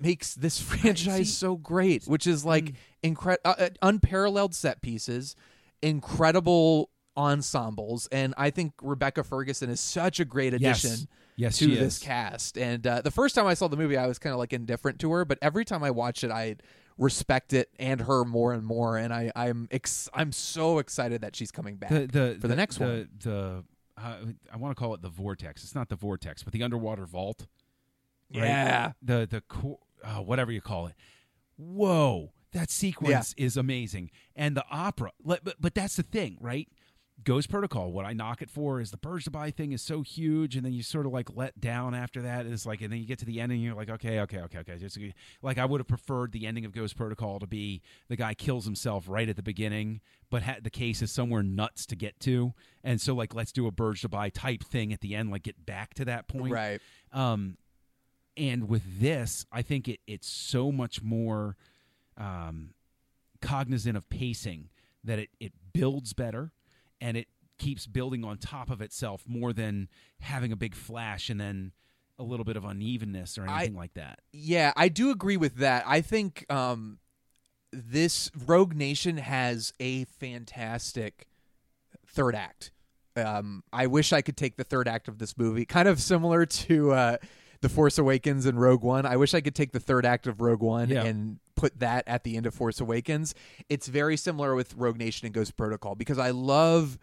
makes this franchise so great, which is like Mm. incre- uh, uh, unparalleled set pieces, incredible ensembles, and I think Rebecca Ferguson is such a great addition Yes, to she this is. cast. And uh, the first time I saw the movie, I was kind of like indifferent to her, but every time I watch it, I respect it and her more and more. And I, I'm ex- I'm so excited that she's coming back the, the, for the, next the, one. The uh, I want to call it the vortex. It's not the vortex, but the underwater vault. right? Yeah. The the co- uh, whatever you call it. Whoa, that sequence is amazing, and the opera. But, but that's the thing, right? Ghost Protocol. What I knock it for is the Burj Dubai thing is so huge, and then you sort of like let down after that. It's like, and then you get to the end, and you're like, okay, okay, okay, okay. Just like I would have preferred the ending of Ghost Protocol to be the guy kills himself right at the beginning, but ha- the case is somewhere nuts to get to, and so like let's do a Burj Dubai type thing at the end, like get back to that point, Right. um, and with this, I think it, it's so much more um, cognizant of pacing that it, it builds better and it keeps building on top of itself more than having a big flash and then a little bit of unevenness or I- anything like that. Yeah, I do agree with that. I think um, this Rogue Nation has a fantastic third act. Um, I wish I could take the third act of this movie, kind of similar to uh, The Force Awakens and Rogue One. I wish I could take the third act of Rogue One Yeah. and put that at the end of Force Awakens. It's very similar with Rogue Nation and Ghost Protocol because I love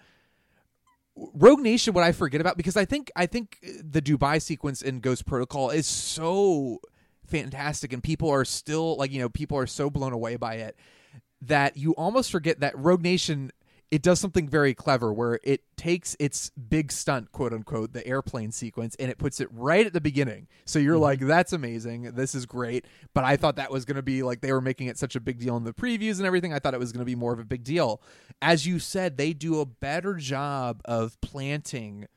Rogue Nation what I forget about because I think I think the Dubai sequence in Ghost Protocol is so fantastic and people are still like you know people are so blown away by it that you almost forget that Rogue Nation it does something very clever where it takes its big stunt quote unquote the airplane sequence and it puts it right at the beginning. So you're mm-hmm. like that's amazing. This is great. But i thought that was going to be like they were making it such a big deal in the previews and everything. I thought it was going to be more of a big deal. As you said they do a better job of planting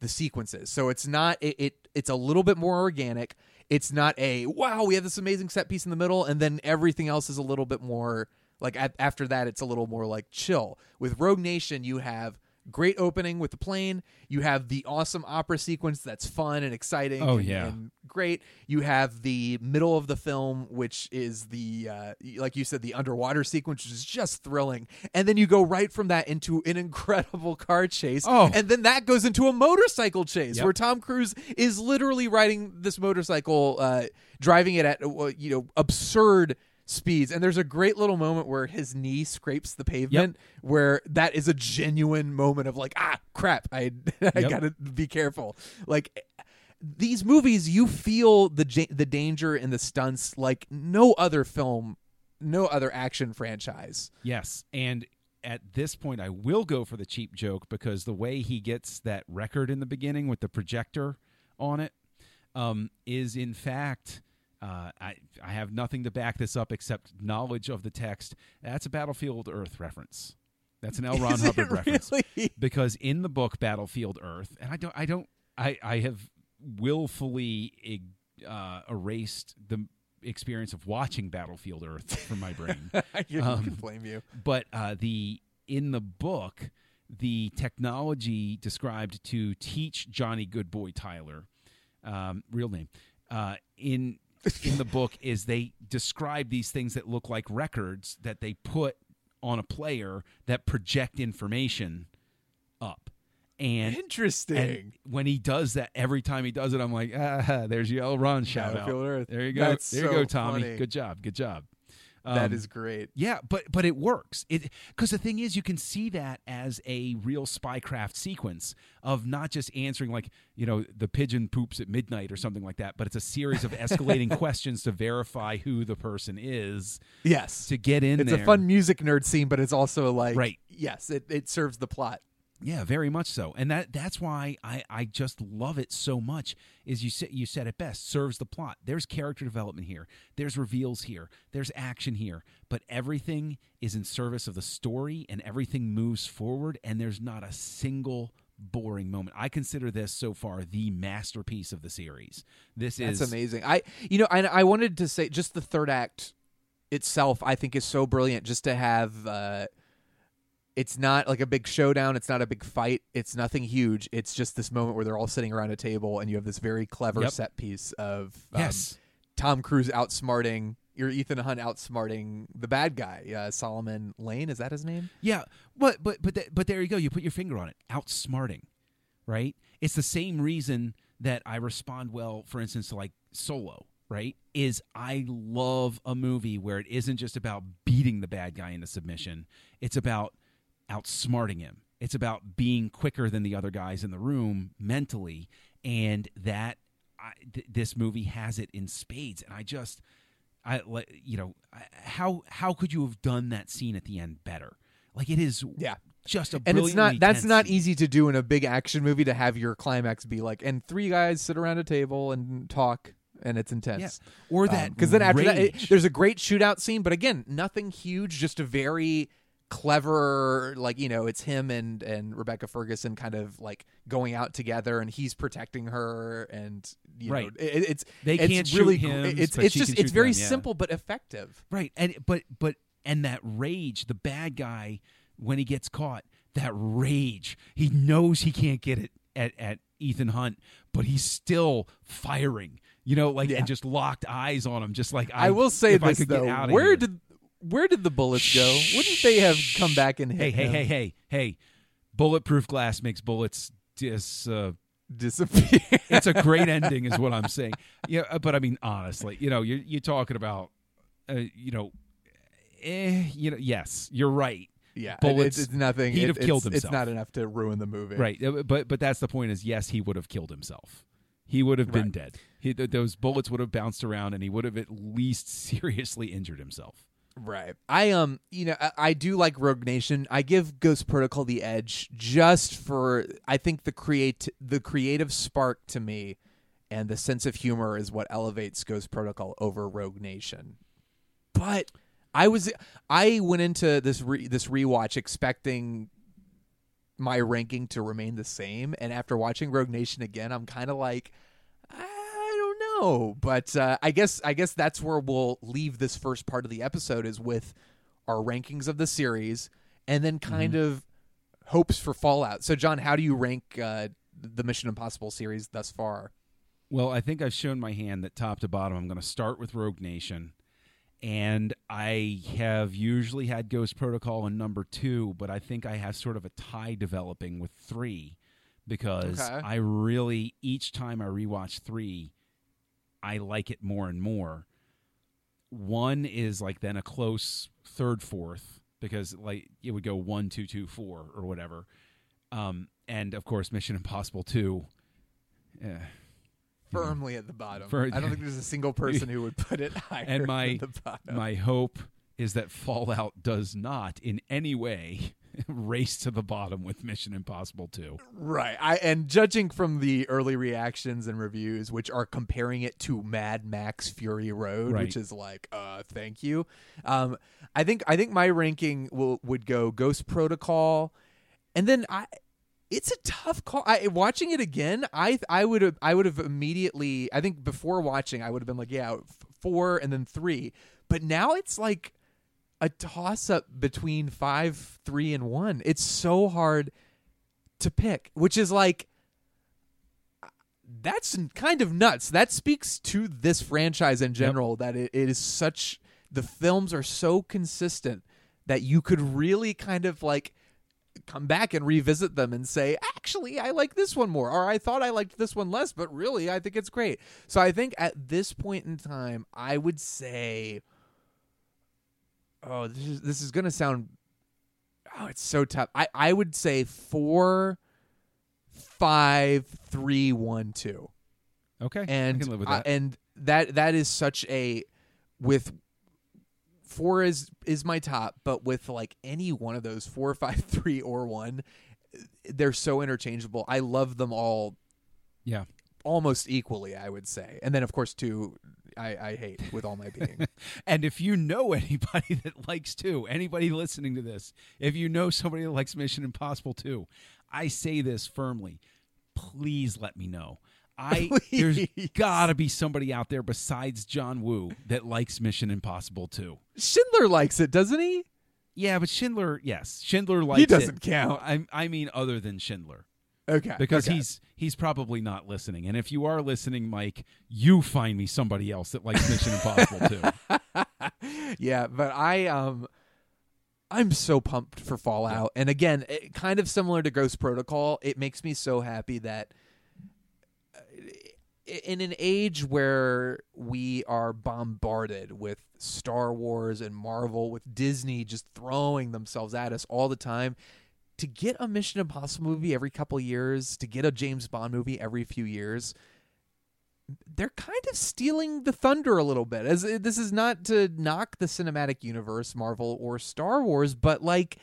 the sequences. So it's not it, it it's a little bit more organic. It's not a wow, we have this amazing set piece in the middle and then everything else is a little bit more like at, after that it's a little more like chill. With Rogue Nation you have great opening with the plane, you have the awesome opera sequence that's fun and exciting Oh, and- yeah. and great. You have the middle of the film, which is the uh, like you said, the underwater sequence, which is just thrilling. And then you go right from that into an incredible car chase. Oh. and then that goes into a motorcycle chase Yep. where Tom Cruise is literally riding this motorcycle, uh, driving it at uh, you know absurd speeds. And there's a great little moment where his knee scrapes the pavement where that is a genuine moment of like ah crap. I i Yep. gotta be careful. Like these movies you feel the the danger and the stunts like no other film no other action franchise. Yes, and at this point, I will go for the cheap joke because the way he gets that record in the beginning with the projector on it um, is, in fact, uh, I I have nothing to back this up except knowledge of the text. That's a Battlefield Earth reference. That's an L. Ron Is Hubbard reference really? because in the book Battlefield Earth, and I don't, I don't, I, I have willfully uh, erased the experience of watching Battlefield Earth from my brain I can, Um, can blame you but uh, the in the book the technology described to teach Johnny Goodboy Tyler, um, real name, uh, in in the book is they describe these things that look like records that they put on a player that project information up. And interesting and when he does that, every time he does it, I'm like, ah, there's your L. Ron shout out. Earth. There you go. That's there you so go, Tommy. funny. Good job. Good job. That Um, is great yeah, but but it works. It because the thing is, you can see that as a real spycraft sequence of not just answering like you know the pigeon poops at midnight or something like that, but it's a series of escalating questions to verify who the person is yes to get in it's there. a fun music nerd scene but it's also like Right. yes it, it serves the plot Yeah, very much so, and that that's why I, I just love it so much. Is you said you said it best serves the plot. There's character development here. There's reveals here. There's action here, but everything is in service of the story, and everything moves forward. And there's not a single boring moment. I consider this so far the masterpiece of the series. This That's is amazing. I you know, I I wanted to say just the third act itself I think is so brilliant just to have uh it's not like a big showdown, it's not a big fight, it's nothing huge. It's just this moment where they're all sitting around a table and you have this very clever Yep. set piece of um, Yes. Tom Cruise outsmarting your Ethan Hunt outsmarting the bad guy, uh, Solomon Lane, is that his name? Yeah, but but but th- but there you go. You put your finger on it. Outsmarting, right? It's the same reason that I respond well, for instance, to like Solo. Right? Is I love a movie where it isn't just about beating the bad guy into submission. It's about outsmarting him. It's about being quicker than the other guys in the room mentally, and that I, th- this movie has it in spades. And I just, I like you know, how how could you have done that scene at the end better? Like it is, Yeah. just a And it's not that's tense not scene. easy to do in a big action movie to have your climax be like and three guys sit around a table and talk and it's intense. Yeah. Or um, that because then after that, it- there's a great shootout scene, but again, nothing huge, just a very clever, like you know, it's him and and Rebecca Ferguson kind of like going out together, and he's protecting her, and you Right. know, it, it's They it's can't shoot really him, it's it's just it's very them, yeah. simple but effective. right? And but but and that rage, the bad guy when he gets caught, that rage, he knows he can't get it at at Ethan Hunt, but he's still firing. You know, like Yeah. and just locked eyes on him, just like I, I, will say this could though: get out of where here. did where did the bullets go? Wouldn't they have come back and hey hit hey him? hey hey hey bulletproof glass makes bullets dis uh, disappear? it's a great ending is what i'm saying yeah uh, but i mean honestly you know you're, you're talking about uh, you know eh, you know yes you're right yeah, Bullets, It's, it's nothing. he'd it- have killed it's, It's not enough to ruin the movie. right Uh, but but that's the point is yes he would have killed himself he would have been Right. dead he, th- those bullets would have bounced around and he would have at least seriously injured himself Right. I um, you know, I, I do like Rogue Nation. I give Ghost Protocol the edge just for I think the create the creative spark to me and the sense of humor is what elevates Ghost Protocol over Rogue Nation. But I was I went into this re, this rewatch expecting my ranking to remain the same and after watching Rogue Nation again I'm kind of like know, but uh, I guess I guess that's where we'll leave this first part of the episode is with our rankings of the series, and then kind of hopes for Fallout. So, John, how do you rank uh, the Mission Impossible series thus far? Well, I think I've shown my hand that top to bottom, I'm going to start with Rogue Nation. And I have usually had Ghost Protocol in number two, but I think I have sort of a tie developing with three because Okay. I really, each time I rewatch three, I like it more and more. One is like then a close third, fourth, because like it would go one, two, two, four, or whatever. Um, and of course, Mission Impossible 2. Eh, Firmly at the bottom. For- I don't think there's a single person who would put it higher and my than the bottom. my hope is that Fallout does not in any way race to the bottom with Mission Impossible 2. Right. I and judging from the early reactions and reviews, which are comparing it to Mad Max Fury Road, Right. which is like, uh, thank you. Um, I think I think my ranking will would go Ghost Protocol, and then I. It's a tough call. I watching it again. I I would have I would have immediately. I think before watching, I would have been like, yeah, f- four and then three. But now it's like a toss up between five, three, and one. It's so hard to pick, which is like that's kind of nuts. That speaks to this franchise in general that it, it is such the films are so consistent that you could really kind of like come back and revisit them and say, actually, I like this one more, or I thought I liked this one less, but really, I think it's great. So I think at this point in time, I would say, oh, this is this is gonna sound, oh, it's so tough. I I would say four, five, three, one, two Okay. and I can live with uh, that. and that that is such a with four is is my top, but with like any one of those four, five, three, or one, they're so interchangeable. I love them all yeah. almost equally. I would say, and then of course two, I, I hate with all my being. And if you know anybody that likes 2, anybody listening to this, if you know somebody that likes Mission Impossible 2, I say this firmly. Please let me know. I there's got to be somebody out there besides John Woo that likes Mission Impossible 2. Schindler likes it, doesn't he? Yeah, but Schindler, yes, Schindler likes it. He doesn't it. count. I, I mean, other than Schindler, Okay. because okay. he's he's probably not listening. And if you are listening, Mike, you find me somebody else that likes Mission Impossible too. yeah, but I um I'm so pumped for Fallout. And again, it, kind of similar to Ghost Protocol, it makes me so happy that uh, in an age where we are bombarded with Star Wars and Marvel with Disney just throwing themselves at us all the time to get a Mission Impossible movie every couple years, to get a James Bond movie every few years, they're kind of stealing the thunder a little bit. As uh, this is not to knock the cinematic universe, Marvel or Star Wars, but like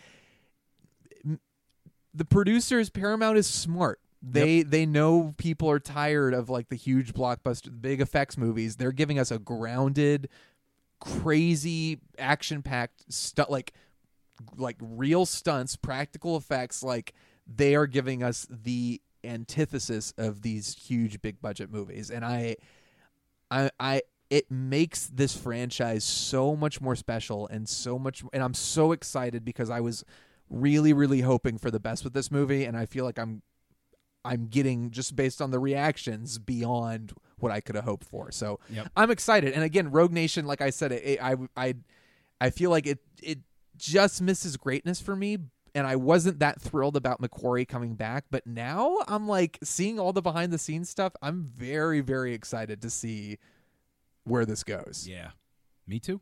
the producers, Paramount is smart. They they know people are tired of like the huge blockbuster, big effects movies. They're giving us a grounded, crazy, action packed stuff like like real stunts, practical effects. Like they are giving us the antithesis of these huge big budget movies, and I, I, I. It makes this franchise so much more special and so much, and I'm so excited because I was really, really hoping for the best with this movie, and I feel like I'm, I'm getting just based on the reactions beyond what I could have hoped for. So Yep. I'm excited, and again, Rogue Nation, like I said, it, it, I, I, I feel like it, it just misses greatness for me. And I wasn't that thrilled about McQuarrie coming back, but now I'm like seeing all the behind the scenes stuff. I'm very, very excited to see where this goes. yeah, me too.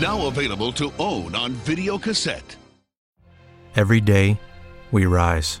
Now available to own on video cassette. Every day, we rise,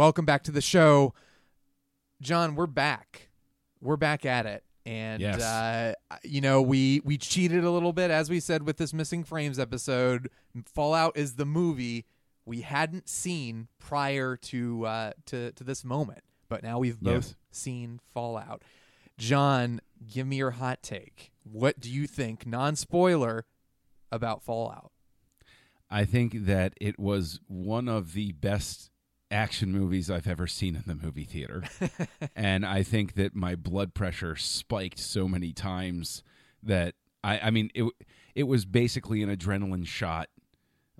Welcome back to the show. John, we're back. We're back at it. And Yes. uh, you know, we we cheated a little bit as we said with this missing frames episode. Fallout is the movie we hadn't seen prior to uh to to this moment. But now we've both Yes. seen Fallout. John, give me your hot take. What do you think, non-spoiler, about Fallout? I think that it was one of the best action movies I've ever seen in the movie theater. and I think that my blood pressure spiked so many times that I, I mean, it, it was basically an adrenaline shot.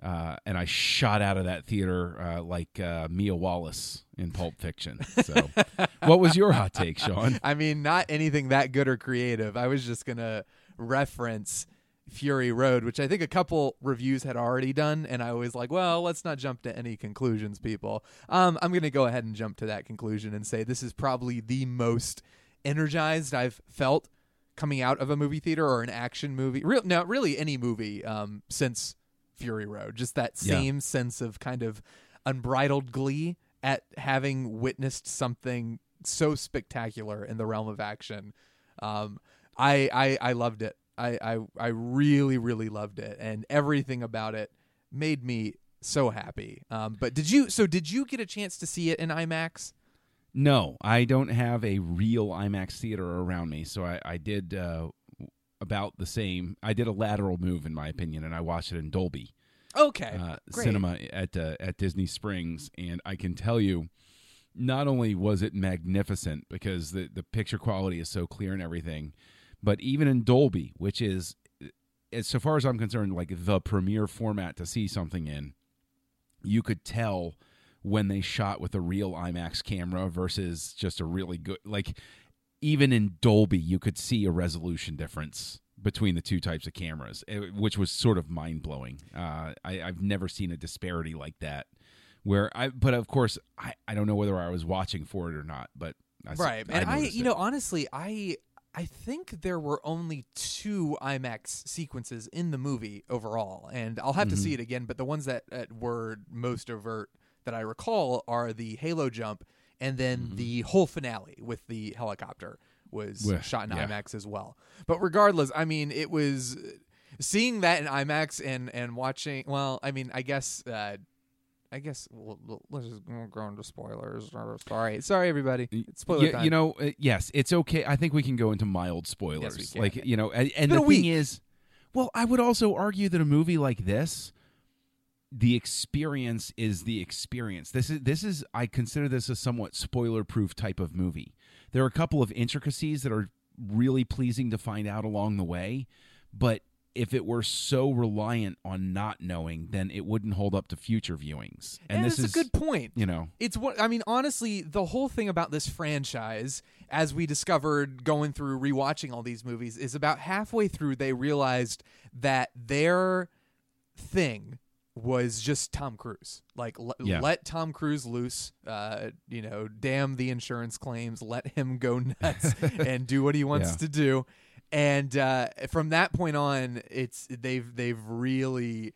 Uh, and I shot out of that theater uh, like uh, Mia Wallace in Pulp Fiction. So, what was your hot take, Sean? I mean, not anything that good or creative. I was just gonna reference Fury Road, which I think a couple reviews had already done, and I was like, well, let's not jump to any conclusions, people. Um, I'm gonna go ahead and jump to that conclusion and say this is probably the most energized I've felt coming out of a movie theater or an action movie. Real, no, really any movie um, since Fury Road. Just that Yeah. same sense of kind of unbridled glee at having witnessed something so spectacular in the realm of action. Um, I, I I loved it. I, I I really really loved it, and everything about it made me so happy. Um, but did you? So did you get a chance to see it in IMAX? No, I don't have a real IMAX theater around me, so I, I did uh, about the same. I did a lateral move, in my opinion, and I watched it in Dolby Okay, uh, great. cinema at uh, at Disney Springs, and I can tell you, not only was it magnificent because the the picture quality is so clear and everything, but even in Dolby, which is, as so far as I'm concerned, like the premier format to see something in, you could tell when they shot with a real IMAX camera versus just a really good like even in Dolby you could see a resolution difference between the two types of cameras eh, which was sort of mind-blowing uh, I, I've never seen a disparity like that where I but of course I, I don't know whether I was watching for it or not but I, right I and i, you it. know honestly i I think there were only two IMAX sequences in the movie overall, and I'll have to Mm-hmm. see it again. But the ones that, that were most overt that I recall are the Halo jump, and then the whole finale with the helicopter was shot in yeah. IMAX as well. But regardless, I mean, it was seeing that in IMAX and and watching. Well, I mean, I guess. Uh, I guess we'll, we'll- let's just we'll go into spoilers. Sorry, sorry, everybody. It's spoiler you, time. you know, uh, yes, it's okay. I think we can go into mild spoilers. Yes. Like you know, and, and the thing week. is, well, I would also argue that a movie like this, the experience is the experience. This is this is I consider this a somewhat spoiler proof type of movie. There are a couple of intricacies that are really pleasing to find out along the way, but if it were so reliant on not knowing, then it wouldn't hold up to future viewings. And Yeah, this is a good point. You know, It's what I mean. Honestly, the whole thing about this franchise, as we discovered going through rewatching all these movies, is about halfway through they realized that their thing was just Tom Cruise. Like, l- Yeah. let Tom Cruise loose. Uh, you know, damn the insurance claims. Let him go nuts and do what he wants Yeah. to do. And uh, from that point on, it's they've they've really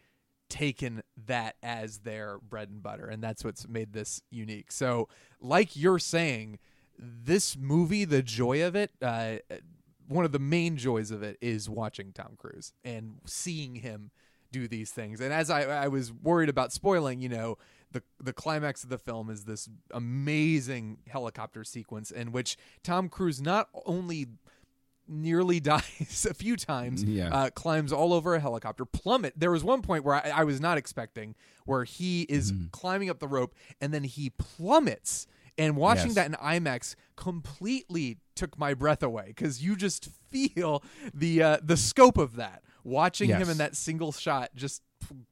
taken that as their bread and butter and that's what's made this unique. So like you're saying this movie the joy of it uh, one of the main joys of it is watching tom cruise and seeing him do these things. And as i, I was worried about spoiling you know the the climax of the film is this amazing helicopter sequence in which tom cruise not only nearly dies a few times Yeah. uh, climbs all over a helicopter, plummet. There was one point where I, I was not expecting where he is Mm-hmm. climbing up the rope and then he plummets. And watching Yes. that in IMAX completely took my breath away because you just feel the uh, the scope of that. Watching him in that single shot just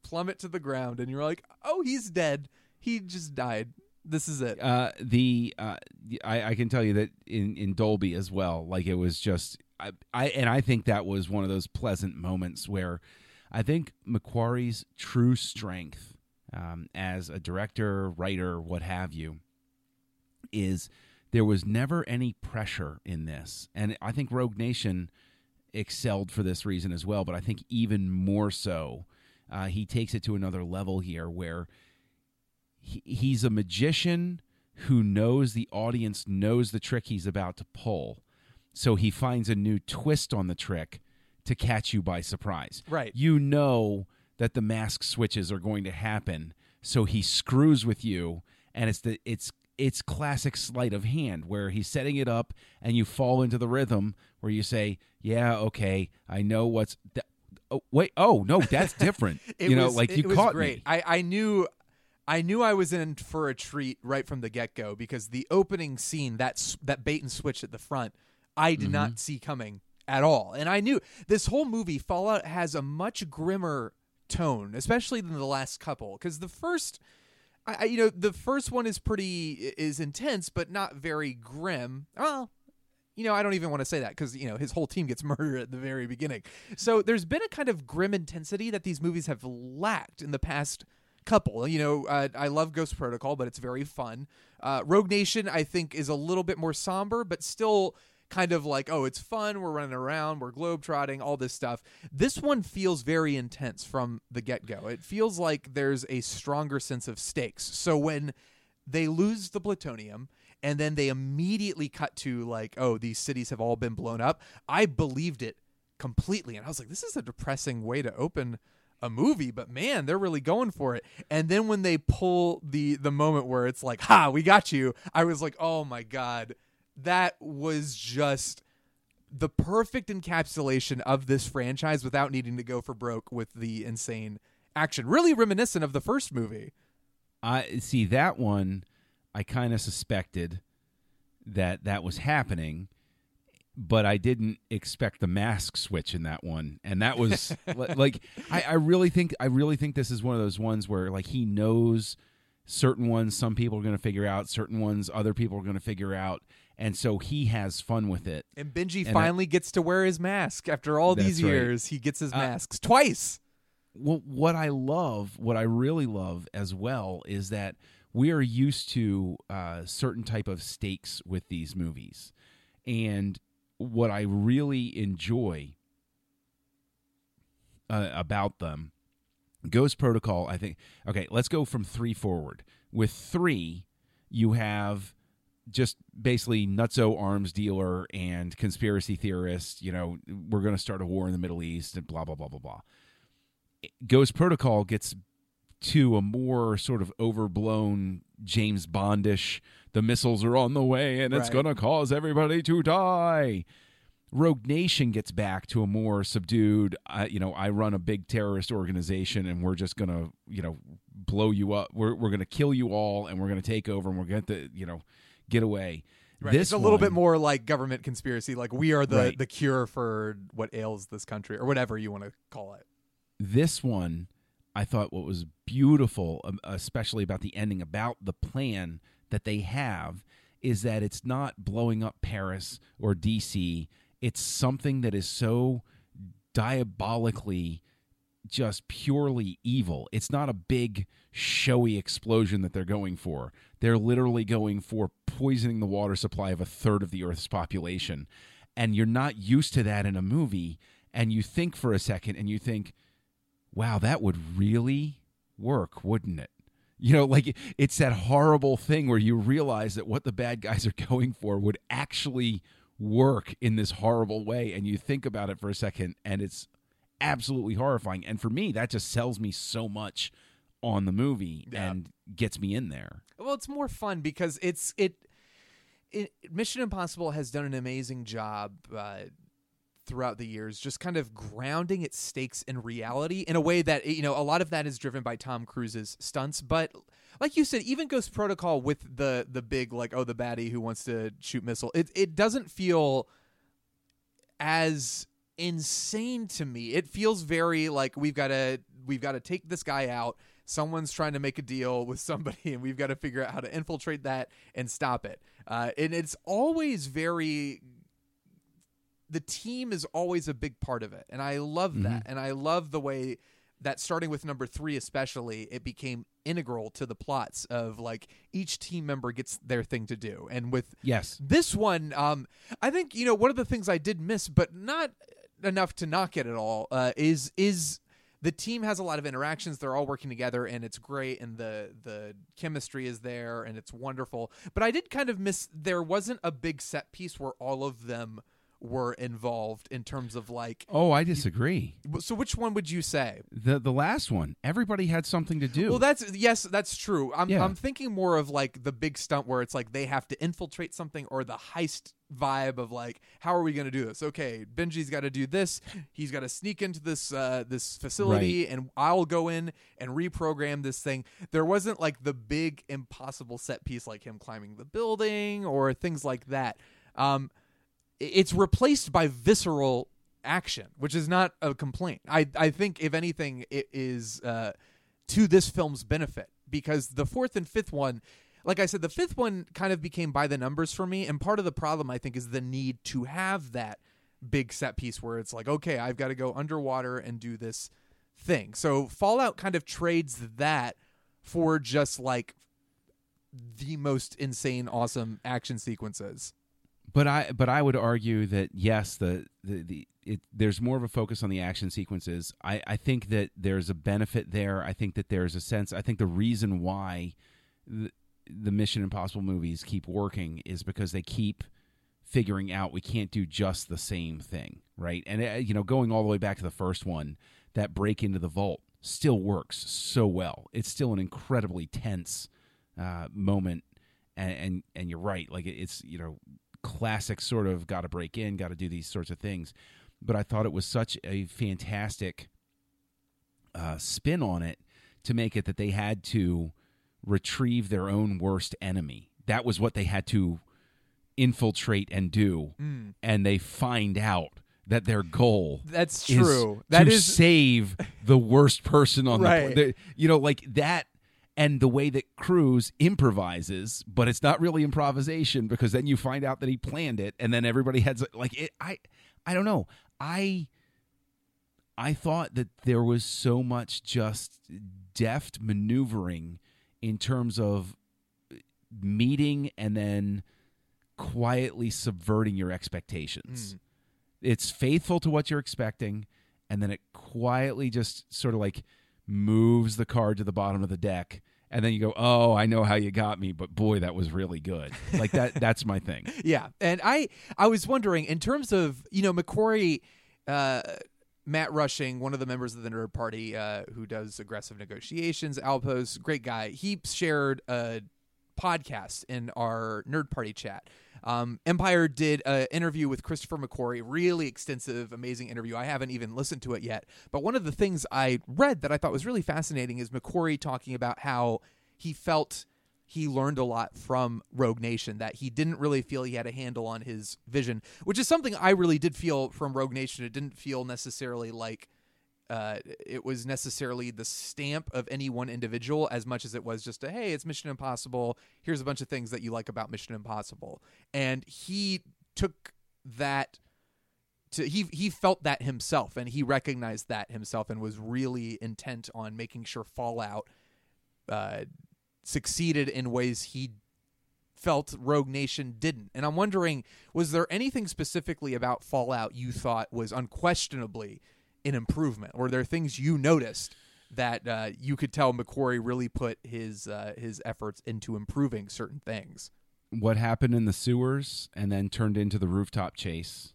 plummet to the ground, and you're like, "Oh, he's dead. He just died. This is it." uh, the uh, I, I can tell you that in, in Dolby as well, like it was just I, I and I think that was one of those pleasant moments where I think McQuarrie's true strength um, as a director, writer, what have you, is there was never any pressure in this, and I think Rogue Nation excelled for this reason as well. But I think even more so, uh, he takes it to another level here where he, he's a magician who knows the audience knows the trick he's about to pull. So he finds a new twist on the trick to catch you by surprise. Right. You know that the mask switches are going to happen, so he screws with you and it's the it's it's classic sleight of hand where he's setting it up and you fall into the rhythm where you say, "Yeah, okay, I know what's th- Oh, wait, oh no, that's different. It you know, was- like you caught great. me. I, I knew I knew I was in for a treat right from the get go because the opening scene that that bait and switch at the front I did Mm-hmm. not see coming at all, and I knew this whole movie Fallout has a much grimmer tone, especially than the last couple, because the first. I, you know, the first one is pretty is intense, but not very grim. Well, you know, I don't even want to say that because you know his whole team gets murdered at the very beginning. So there's been a kind of grim intensity that these movies have lacked in the past couple. You know, uh, I love Ghost Protocol, but it's very fun. Uh, Rogue Nation, I think, is a little bit more somber, but still kind of like, oh, it's fun. We're running around, we're globetrotting, all this stuff. This one feels very intense from the get go. It feels like there's a stronger sense of stakes. So when they lose the plutonium and then they immediately cut to like oh these cities have all been blown up i believed it completely and i was like this is a depressing way to open a movie but man they're really going for it and then when they pull the the moment where it's like ha we got you i was like oh my god that was just the perfect encapsulation of this franchise without needing to go for broke with the insane action really reminiscent of the first movie I see that one. I kind of suspected that that was happening, but I didn't expect the mask switch in that one. And that was like I, I really think I really think this is one of those ones where like he knows certain ones some people are going to figure out, certain ones other people are going to figure out, and so he has fun with it. And Benji And I- finally gets to wear his mask after all these right. years. He gets his Uh, masks twice. well, what I love, what I really love as well, is that we are used to uh, certain type of stakes with these movies, and what I really enjoy uh, about them. Ghost Protocol, I think. Okay, let's go from three forward. With three, you have just basically nutso arms dealer and conspiracy theorist. You know, we're going to start a war in the Middle East and blah blah blah blah blah. Ghost Protocol gets to a more sort of overblown James Bondish. The missiles are on the way, and it's Right. going to cause everybody to die. Rogue Nation gets back to a more subdued. I, you know, I run a big terrorist organization, and we're just gonna, you know, blow you up. We're we're gonna kill you all, and we're gonna take over, and we're gonna, to, you know, get away. Right. This it's a little one- bit more like government conspiracy. Like we are the Right. the cure for what ails this country, or whatever you want to call it. this one i thought what was beautiful um, especially about the ending about the plan that they have is that it's not blowing up paris or dc it's something that is so diabolically just purely evil it's not a big showy explosion that they're going for they're literally going for poisoning the water supply of a third of the earth's population and you're not used to that in a movie and you think for a second and you think wow, that would really work, wouldn't it? You know, like it's that horrible thing where you realize that what the bad guys are going for would actually work in this horrible way. And you think about it for a second and it's absolutely horrifying. And for me, that just sells me so much on the movie Yeah. and gets me in there. Well, it's more fun because it's it. it Mission Impossible has done an amazing job uh, throughout the years, just kind of grounding its stakes in reality in a way that you know a lot of that is driven by Tom Cruise's stunts, but. Like you said, even Ghost Protocol with the the big like oh the baddie who wants to shoot missile, it it doesn't feel as insane to me. It feels very like we've got to we've got to take this guy out. Someone's trying to make a deal with somebody, and we've got to figure out how to infiltrate that and stop it. Uh, and it's always very. The team is always a big part of it, and I love that. And I love the way that starting with number three, especially, it became integral to the plots of like each team member gets their thing to do. And with Yes. this one, um, I think you know one of the things I did miss, but not enough to knock it at all, uh, is is the team has a lot of interactions. They're all working together, and it's great, and the the chemistry is there, and it's wonderful. But I did kind of miss there wasn't a big set piece where all of them were involved in terms of like. Oh, I disagree. So which one would you say? The the last one, everybody had something to do. Well, that's yes, that's true. I'm Yeah. I'm thinking more of like the big stunt where it's like they have to infiltrate something, or the heist vibe of like how are we going to do this? Okay, Benji's got to do this. He's got to sneak into this uh, this facility, and I'll go in and reprogram this thing. There wasn't like the big impossible set piece like him climbing the building or things like that. Um, it's replaced by visceral action, which is not a complaint. I I think if anything, it is uh, to this film's benefit because the fourth and fifth one, like I said, the fifth one kind of became by the numbers for me, and part of the problem I think is the need to have that big set piece where it's like, okay, I've got to go underwater and do this thing. So Fallout kind of trades that for just like the most insane, awesome action sequences. But I but I would argue that yes, the the, the it, there's more of a focus on the action sequences. I, I think that there's a benefit there. I think that there's a sense. I think the reason why the, the Mission Impossible movies keep working is because they keep figuring out we can't do just the same thing, right? And uh, you know, going all the way back to the first one, that break into the vault still works so well. It's still an incredibly tense uh, moment, and, and and you're right. Like it's you know classic sort of got to break in, got to do these sorts of things. But I thought it was such a fantastic uh, spin on it to make it that they had to retrieve their own worst enemy. That was what they had to infiltrate and do, and they find out that their goal That's is true. That to is save the worst person on Right. the, planet. you know like that and the way that Cruise improvises but it's not really improvisation because then you find out that he planned it and then everybody heads like it I I don't know I I thought that there was so much just deft maneuvering in terms of meeting and then quietly subverting your expectations. Mm. It's faithful to what you're expecting, and then it quietly just sort of like moves the card to the bottom of the deck. And then you go, "Oh, I know how you got me, but boy, that was really good." Like that. that's my thing. Yeah, and I I was wondering in terms of you know McQuarrie, uh, Matt Rushing, one of the members of the Nerd Party, uh, who does aggressive negotiations, Outpost, great guy. He shared a podcast in our Nerd Party chat. Um, Empire did an interview with Christopher McQuarrie, really extensive, amazing interview. I haven't even listened to it yet, but one of the things I read that I thought was really fascinating is McQuarrie talking about how he felt he learned a lot from Rogue Nation that he didn't really feel he had a handle on his vision, which is something I really did feel from Rogue Nation. It didn't feel necessarily like uh, it was necessarily the stamp of any one individual as much as it was just a hey, it's Mission Impossible. Here's a bunch of things that you like about Mission Impossible, and he took that. To, he he felt that himself, and he recognized that himself, and was really intent on making sure Fallout uh, succeeded in ways he felt Rogue Nation didn't. And I'm wondering, was there anything specifically about Fallout you thought was unquestionably an improvement? Were there are things you noticed that uh, you could tell McQuarrie really put his uh, his efforts into improving certain things? What happened in the sewers and then turned into the rooftop chase,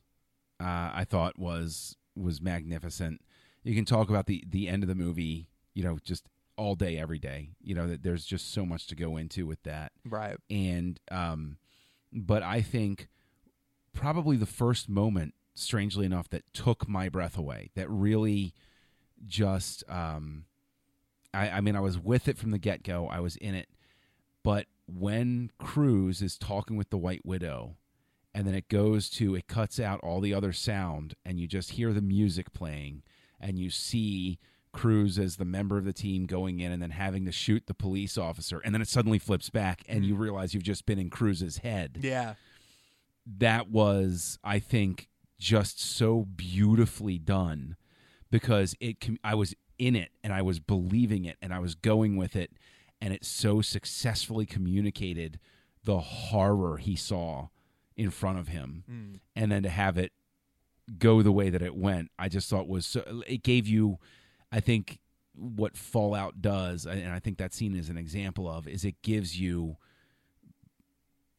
uh, I thought was was magnificent. You can talk about the the end of the movie, you know, just all day, every day. You know that there's just so much to go into with that. Right. and um but i think probably the first moment strangely enough that took my breath away that really just um i i mean i was with it from the get-go i was in it but when cruise is talking with the white widow and then it goes to it cuts out all the other sound and you just hear the music playing and you see Cruise as the member of the team going in and then having to shoot the police officer and then it suddenly flips back and you realize you've just been in Cruise's head. Yeah. That was I think just so beautifully done because it com- I was in it and I was believing it and I was going with it and it so successfully communicated the horror he saw in front of him Mm. and then to have it go the way that it went i just thought was so it gave you i think what fallout does and i think that scene is an example of is it gives you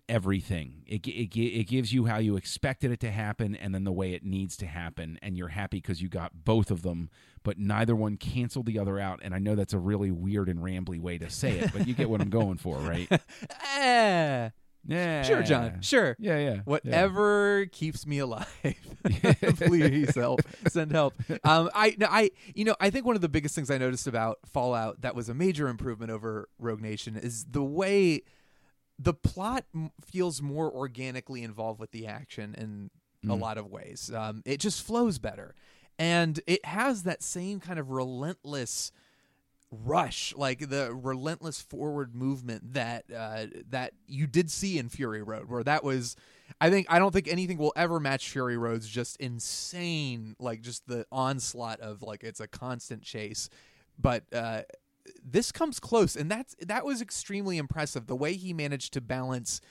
everything it, it, it gives you how you expected it to happen and then the way it needs to happen and you're happy because you got both of them but neither one canceled the other out and i know that's a really weird and rambly way to say it but you get what i'm going for right Eh, yeah Sure, John. Sure. yeah yeah yeah. Whatever keeps me alive. Please help. Send help. Um, I, no, I, you know, I think one of the biggest things I noticed about Fallout that was a major improvement over Rogue Nation is the way the plot m- feels more organically involved with the action in a lot of ways. Um, it just flows better, and it has that same kind of relentless rush, like the relentless forward movement that uh, that you did see in Fury Road, where that was. I think I don't think anything will ever match Fury Road's just insane, like just the onslaught of like it's a constant chase, but. uh this comes close and that's that was extremely impressive the way he managed to balance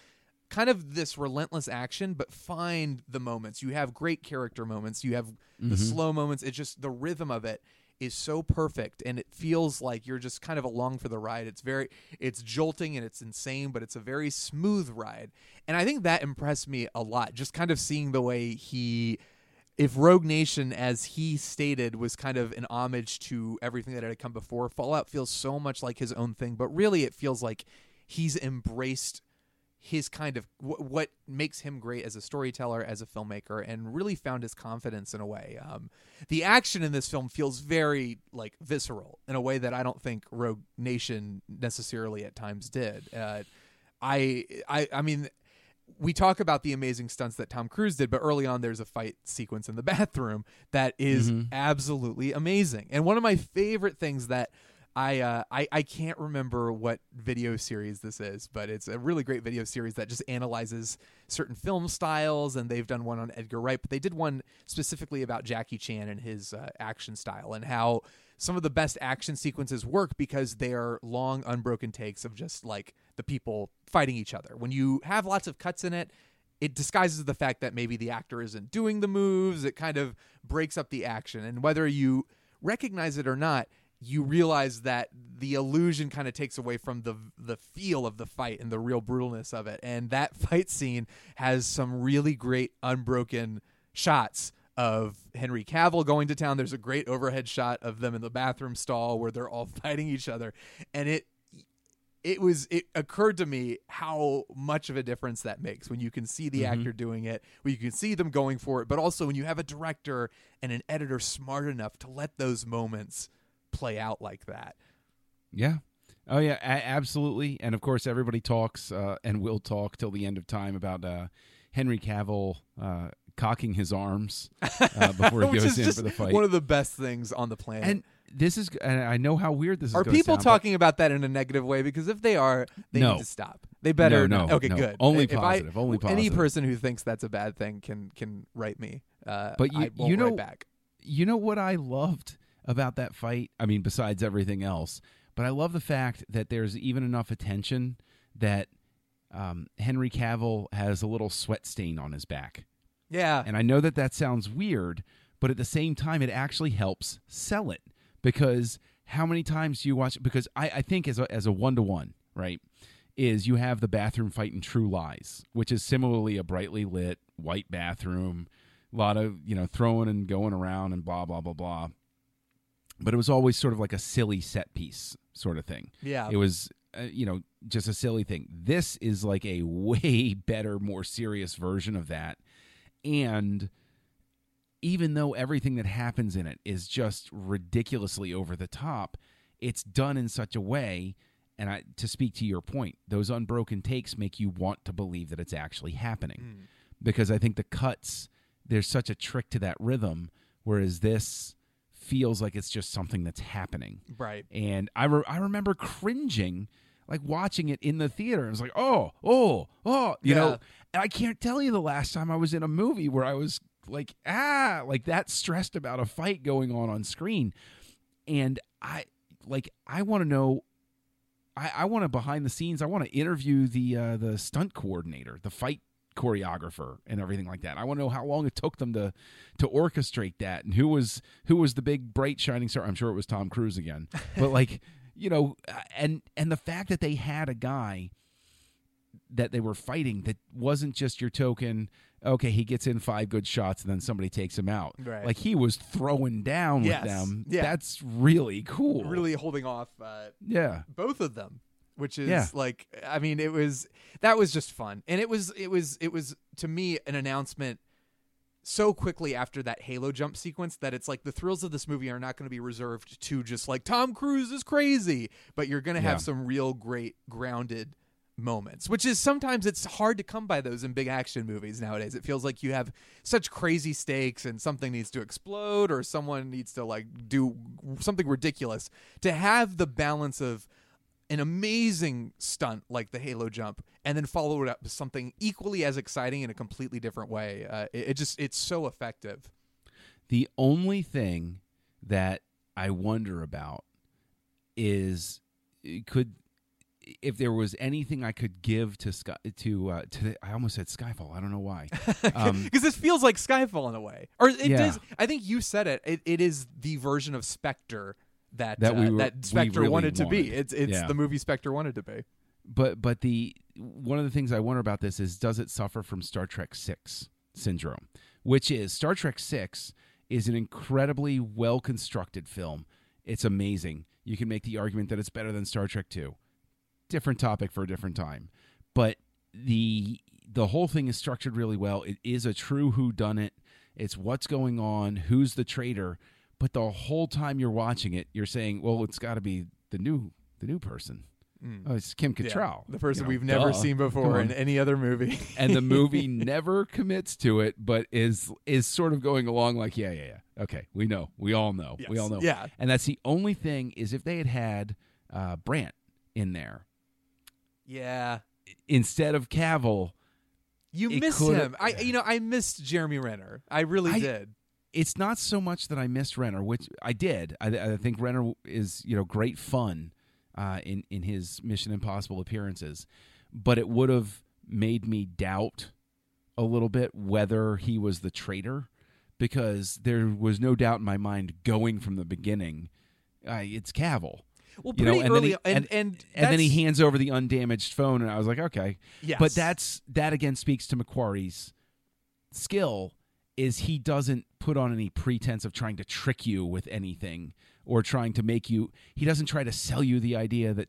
kind of this relentless action but find the moments. You have great character moments. You have the mm-hmm. slow moments. It's just the rhythm of it is so perfect and it feels like you're just kind of along for the ride. It's very it's jolting and it's insane but it's a very smooth ride. And i think that impressed me a lot just kind of seeing the way he if Rogue Nation, as he stated, was kind of an homage to everything that had come before, Fallout feels so much like his own thing, but really it feels like he's embraced his kind of wh- what makes him great as a storyteller, as a filmmaker, and really found his confidence in a way. Um, the action in this film feels very like visceral in a way that I don't think Rogue Nation necessarily at times did. Uh, I, I, I mean, we talk about the amazing stunts that Tom Cruise did, but early on there's a fight sequence in the bathroom that is absolutely amazing. And one of my favorite things that I, uh, I I can't remember what video series this is, but it's a really great video series that just analyzes certain film styles, and they've done one on Edgar Wright, but they did one specifically about Jackie Chan and his uh, action style and how some of the best action sequences work because they are long, unbroken takes of just like the people fighting each other. When you have lots of cuts in it, it disguises the fact that maybe the actor isn't doing the moves. It kind of breaks up the action. And whether you recognize it or not, you realize that the illusion kind of takes away from the the feel of the fight and the real brutalness of it. And that fight scene has some really great unbroken shots of Henry Cavill going to town. There's a great overhead shot of them in the bathroom stall where they're all fighting each other, and it it was it occurred to me how much of a difference that makes when you can see the actor doing it, when you can see them going for it, but also when you have a director and an editor smart enough to let those moments play out like that. Yeah. Oh yeah, a- absolutely. And of course, everybody talks uh, and will talk till the end of time about uh, Henry Cavill uh, cocking his arms uh, before he goes in for the fight. one of the best things on the planet. and this is, and I know how weird this is. are people sound, talking about that in a negative way? Because if they are, they No. need to stop. They better No, no, Okay, no. good. Only If I- positive, only Any person who thinks that's a bad thing can can write me. Uh, But you- I you know- back. you know what I loved about that fight? I mean, besides everything else, but I love the fact that there's even enough attention that um, Henry Cavill has a little sweat stain on his back. Yeah, And I know that that sounds weird, but at the same time, it actually helps sell it because how many times do you watch? Because I, I think as a, as a one to one, right, is you have the bathroom fight in True Lies, which is similarly a brightly lit white bathroom, a lot of you know throwing and going around and blah blah blah blah. But it was always sort of like a silly set piece sort of thing. yeah. It was, uh, you know, just a silly thing. This is like a way better, more serious version of that. And even though everything that happens in it is just ridiculously over the top, it's done in such a way. And I, to speak to your point, those unbroken takes make you want to believe that it's actually happening, hmm. because I think the cuts there's such a trick to that rhythm, whereas this feels like it's just something that's happening right. and I re- I remember cringing like watching it in the theater. I was like, oh, oh, oh, you Yeah. know. And I can't tell you the last time I was in a movie where I was like, ah, like that stressed about a fight going on on screen. And I like I want to know. I, I want to behind the scenes. I want to interview the uh, the stunt coordinator, the fight choreographer, and everything like that. I want to know how long it took them to to orchestrate that, and who was who was the big bright shining star. I'm sure it was Tom Cruise again, but like you know, and and the fact that they had a guy that they were fighting that wasn't just your token. Okay, he gets in five good shots and then somebody takes him out. Right. Like he was throwing down Yes. with them. Yeah. That's really cool. Really holding off uh, Yeah. both of them which is Yeah. like i mean it was that was just fun and it was it was it was to me an announcement so quickly after that halo jump sequence that it's like the thrills of this movie are not going to be reserved to just like tom cruise is crazy but you're going to have Yeah. some real great grounded moments which is sometimes it's hard to come by those in big action movies nowadays it feels like you have such crazy stakes and something needs to explode or someone needs to like do something ridiculous to have the balance of an amazing stunt like the halo jump and then follow it up with something equally as exciting in a completely different way uh, it, it just it's so effective The only thing that I wonder about is could if there was anything I could give to Sky to uh, to the, I almost said Skyfall. I don't know why. Um, because this feels like skyfall in a way or it Yeah. does i think you said it. it it is the version of spectre that That we uh, were- that we spectre really wanted to be it's it's Yeah. the movie spectre wanted to be but but the one of the things I wonder about this is does it suffer from Star Trek Six syndrome, which is Star Trek Six is an incredibly well constructed film. It's amazing. You can make the argument that it's better than Star Trek Two. Different topic for a different time, but the the whole thing is structured really well. It is a true who done it. It's what's going on, who's the traitor, but the whole time you're watching it, you're saying, "Well, it's got to be the new the new person." Oh, it's Kim Yeah. Cattrall, the person You know, we've never duh. seen before in any other movie and the movie never commits to it, but is is sort of going along like, yeah, yeah, yeah. Okay, we know, we all know, we all know. Yeah. and that's the only thing is if they had had uh, Brandt in there yeah instead of Cavill, you miss him i you know i missed jeremy renner i really I- did it's not so much that I missed Renner, which I did. I, I think Renner is you know great fun uh, in in his Mission Impossible appearances, but it would have made me doubt a little bit whether he was the traitor because there was no doubt in my mind going from the beginning. Uh, it's Cavill. Well, you know, pretty and then early, he, and and, and, and then he hands over the undamaged phone, and I was like, okay. Yes. But that's that again speaks to McQuarrie's skill is he doesn't put on any pretense of trying to trick you with anything or trying to make you. He doesn't try to sell you the idea that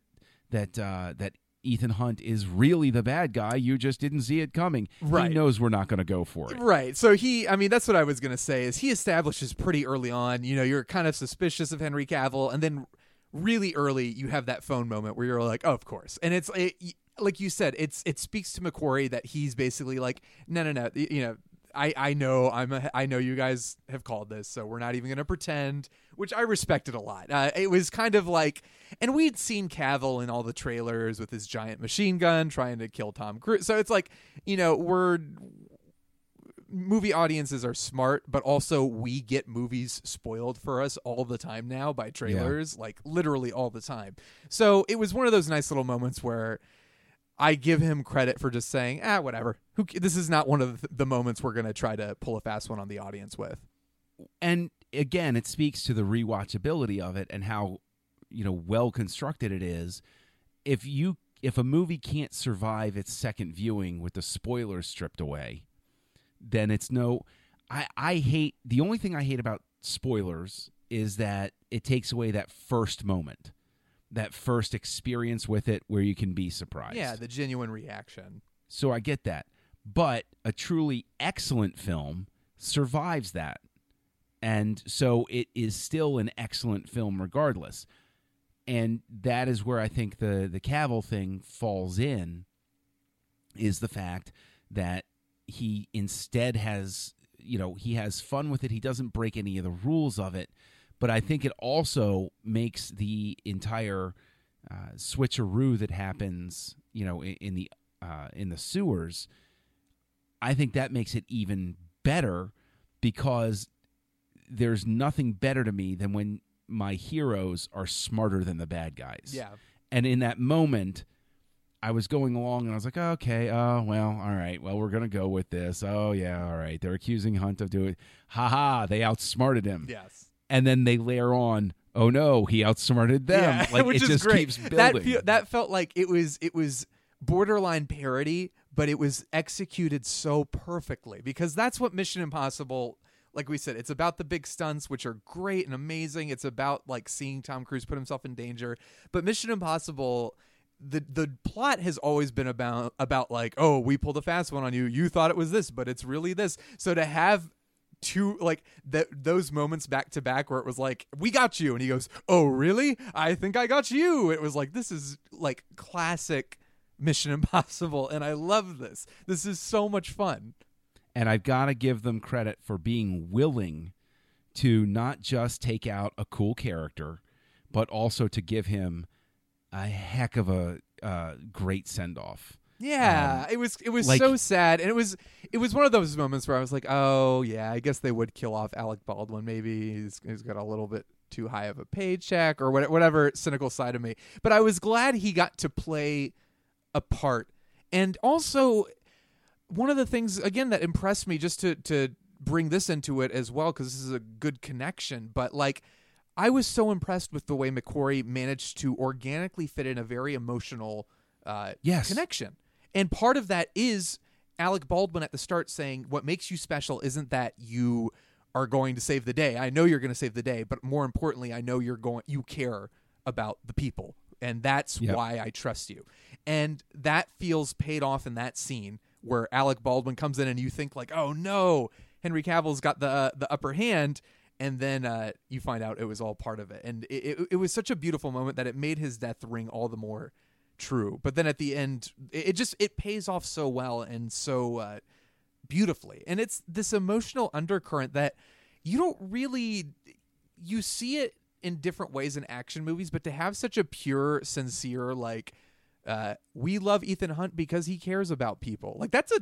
that uh, that Ethan Hunt is really the bad guy. You just didn't see it coming. Right. He knows we're not going to go for it. Right. So he, I mean, that's what I was going to say is he establishes pretty early on, you know, you're kind of suspicious of Henry Cavill and then really early you have that phone moment where you're like, oh, of course. And it's it, like you said, it's it speaks to McQuarrie that he's basically like, no, no, no, you know, I, I know I'm a, I know you guys have called this, so we're not even going to pretend, which I respected a lot. Uh, it was kind of like, and we'd seen Cavill in all the trailers with his giant machine gun trying to kill Tom Cruise. So it's like, you know, we're movie audiences are smart, but also we get movies spoiled for us all the time now by trailers, like literally all the time. So it was one of those nice little moments where I give him credit for just saying, ah, whatever. Who, this is not one of the moments we're going to try to pull a fast one on the audience with. and again, it speaks to the rewatchability of it and how you know well constructed it is. If you if a movie can't survive its second viewing with the spoilers stripped away, then it's no. I I hate the only thing I hate about spoilers is that it takes away that first moment, that first experience with it where you can be surprised. Yeah, the genuine reaction. So I get that. But a truly excellent film survives that. And so it is still an excellent film regardless. And that is where I think the the Cavill thing falls in is the fact that he instead has you know, he has fun with it. He doesn't break any of the rules of it. But I think it also makes the entire uh, switcheroo that happens, you know, in, in the uh, in the sewers. I think that makes it even better because there's nothing better to me than when my heroes are smarter than the bad guys. Yeah. And in that moment, I was going along and I was like, okay, oh, well, all right. Well, we're going to go with this. Oh, yeah, all right. They're accusing Hunt of doing Ha ha, they outsmarted him. Yes. And then they layer on, oh no, he outsmarted them. Yeah, like which it is just great. keeps building. That feel, that felt like it was it was borderline parody, but it was executed so perfectly because that's what Mission Impossible. Like we said, it's about the big stunts, which are great and amazing. It's about like seeing Tom Cruise put himself in danger. But Mission Impossible, the the plot has always been about about like, oh, we pulled a fast one on you. You thought it was this, but it's really this. So to have two like that those moments back to back where it was like we got you. And he goes oh really? I think i got you. It was like this is like classic mission impossible and i love this. This is so much fun. And I've got to give them credit for being willing to not just take out a cool character, but also to give him a heck of a uh, great send off. Yeah it was it was like- so sad and it was it was one of those moments where i was like oh yeah i guess they would kill off alec baldwin. Maybe he's, he's got a little bit too high of a paycheck or what- whatever cynical side of me. But i was glad he got to play a part. And also one of the things again that impressed me just to to bring this into it as well because this is a good connection but like i was so impressed with the way mcquarrie managed to organically fit in a very emotional uh Yes. connection and part of that is alec baldwin at the start saying what makes you special isn't that you are going to save the day. I know you're going to save the day but more importantly i know you're going you care about the people. And that's Yep. why i trust you. And that feels paid off in that scene where Alec Baldwin comes in and you think like, oh no, Henry Cavill's got the the upper hand, and then uh, you find out it was all part of it, and it, it, it was such a beautiful moment that it made his death ring all the more true. But then at the end, it, just it pays off so well and so uh, beautifully, and it's this emotional undercurrent that you don't really you see it in different ways in action movies, but to have such a pure, sincere like uh, we love Ethan Hunt because he cares about people. Like that's a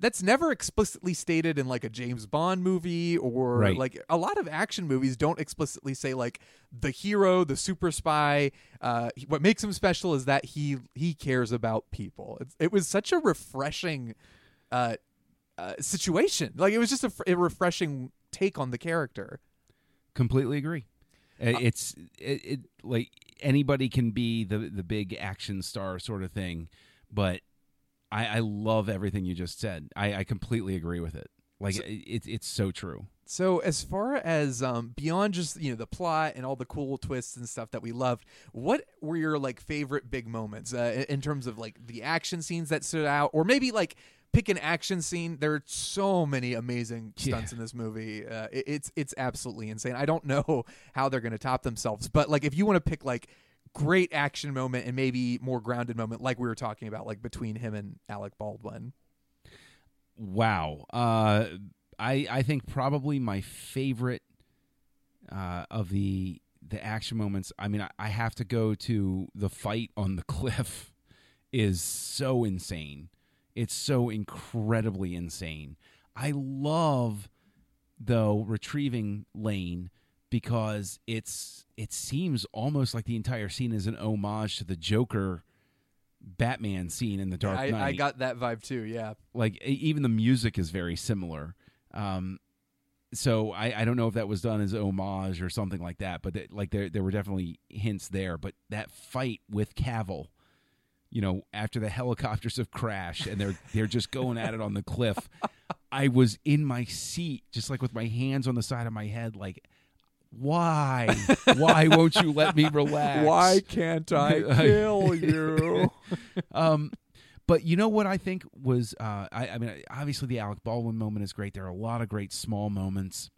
that's never explicitly stated in like a James Bond movie or Right. like a lot of action movies don't explicitly say like the hero, the super spy. Uh, what makes him special is that he he cares about people. It's, it was such a refreshing uh, uh, situation. Like it was just a, a refreshing take on the character. Completely agree. Uh, It's it, it like anybody can be the the big action star sort of thing, but I, I love everything you just said. I, I completely agree with it. Like it, it's it's so true. So as far as um, beyond just you know the plot and all the cool twists and stuff that we loved, what were your like favorite big moments uh, in- terms of like the action scenes that stood out, or maybe like pick an action scene? There are so many amazing stunts in this movie. Uh, it- it's it's absolutely insane. I don't know how they're going to top themselves, but like if you want to pick like great action moment and maybe more grounded moment, like we were talking about, like between him and Alec Baldwin. Wow. Uh, I I think probably my favorite uh, of the the action moments. I mean, I, I have to go to the fight on the cliff. Is so insane. It's so incredibly insane. I love though retrieving Lane because it's it seems almost like the entire scene is an homage to the Joker Batman scene in the Dark Knight I got that vibe too. Yeah. like even the music is very similar. Um, so I, I don't know if that was done as homage or something like that, but like there there were definitely hints there. But that fight with Cavill, you know, after the helicopters have crashed and they're they're just going at it on the cliff, I was in my seat, just like with my hands on the side of my head, like. Why? Why won't you let me relax? Why can't I kill you? um, but you know what I think was uh, I, I mean obviously the Alec Baldwin moment is great. There are a lot of great small moments.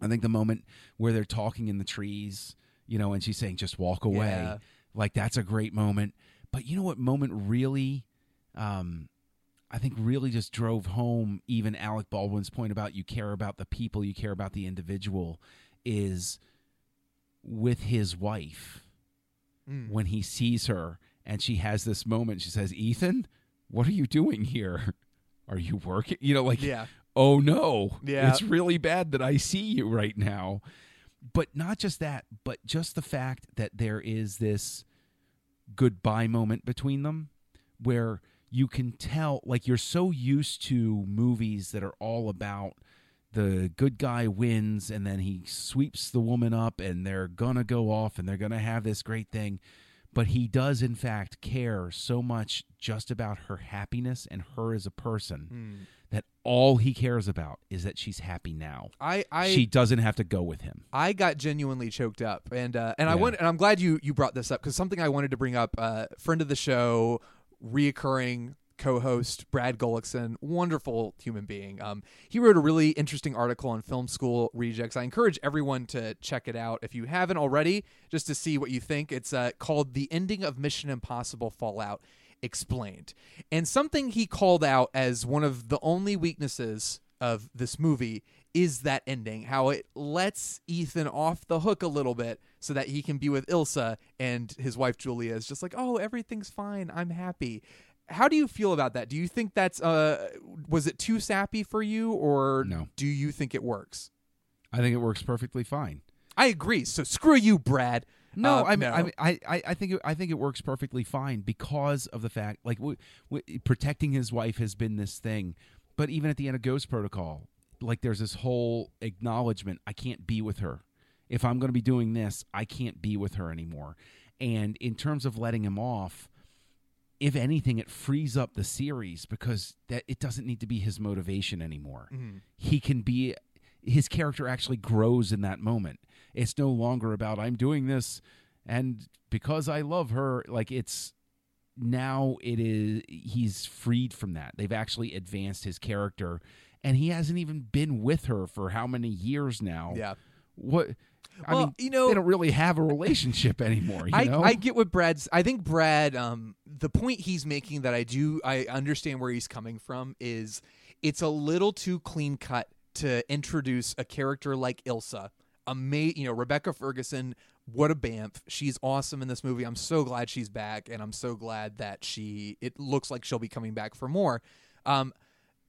I think the moment where they're talking in the trees, you know, and she's saying just walk away, Yeah. like that's a great moment. But you know what moment really, um, I think really just drove home even Alec Baldwin's point about you care about the people, you care about the individual, is with his wife Mm. when he sees her and she has this moment she says ethan what are you doing here are you working you know like Yeah. oh no Yeah. it's really bad that i see you right now but not just that but just the fact that there is this goodbye moment between them where you can tell like you're so used to movies that are all about the good guy wins and then he sweeps the woman up and they're gonna go off and they're gonna have this great thing but he does in fact care so much just about her happiness and her as a person Hmm. that all he cares about is that she's happy now I I she doesn't have to go with him I got genuinely choked up, and uh, and I Yeah. want, and I'm glad you you brought this up because something I wanted to bring up. Uh, friend of the show, reoccurring co-host Brad Gullickson, wonderful human being. Um, he wrote a really interesting article on Film School Rejects. I encourage everyone to check it out if you haven't already, just to see what you think. It's uh, called "The Ending of Mission Impossible: Fallout." Explained, and something he called out as one of the only weaknesses of this movie is that ending, how it lets Ethan off the hook a little bit so that he can be with Ilsa and his wife Julia is just like, "Oh, everything's fine. I'm happy." How do you feel about that? Do you think that's uh was it too sappy for you or No. do you think it works? i think it works perfectly fine I agree. So screw you, Brad. No, Uh, I mean, no. I, mean I, I, I think, it, I think it works perfectly fine because of the fact, like, w- w- protecting his wife has been this thing. But even at the end of Ghost Protocol, like, there's this whole acknowledgement: I can't be with her. If I'm going to be doing this, I can't be with her anymore. And in terms of letting him off, if anything, it frees up the series because that it doesn't need to be his motivation anymore. Mm-hmm. He can be his character actually grows in that moment. It's no longer about I'm doing this and because I love her, like it's now it is he's freed from that. They've actually advanced his character and he hasn't even been with her for how many years now. Yeah. What I Well, mean, you know- they don't really have a relationship anymore, you I, know? I get what Brad's. I think Brad, um, the point he's making that I do, I understand where he's coming from is it's a little too clean cut to introduce a character like Ilsa. Ama- you know, Rebecca Ferguson. What a bamf! She's awesome in this movie. I'm so glad she's back, and I'm so glad that she. It looks like she'll be coming back for more. Um,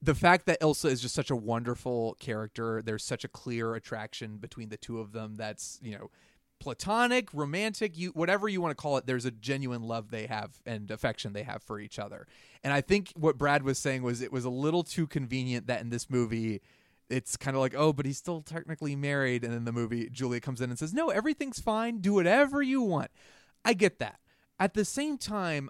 the fact that Ilsa is just such a wonderful character, there's such a clear attraction between the two of them. That's you know platonic, romantic, you whatever you want to call it, there's a genuine love they have and affection they have for each other. And I think what Brad was saying was it was a little too convenient that in this movie it's kind of like, oh, but he's still technically married. And then the movie, Julia comes in and says, no, everything's fine. Do whatever you want. I get that. At the same time,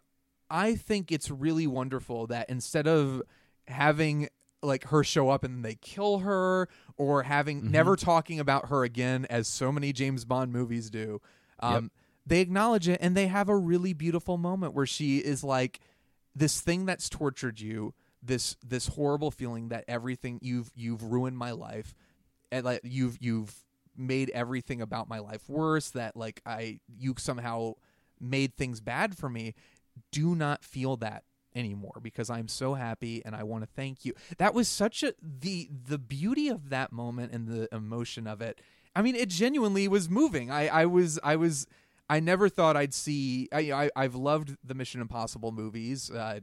I think it's really wonderful that instead of having like her show up and they kill her or having Mm-hmm. never talking about her again as so many James Bond movies do. Um, They acknowledge it and they have a really beautiful moment where she is like this thing that's tortured you, this this horrible feeling that everything you've you've ruined my life and like you've you've made everything about my life worse that like I you somehow made things bad for me. Do not feel that anymore because I'm so happy and I want to thank you. That was such a the the beauty of that moment and the emotion of it. I mean, it genuinely was moving. I I was I was I never thought I'd see. I, I I've loved the Mission Impossible movies. Uh,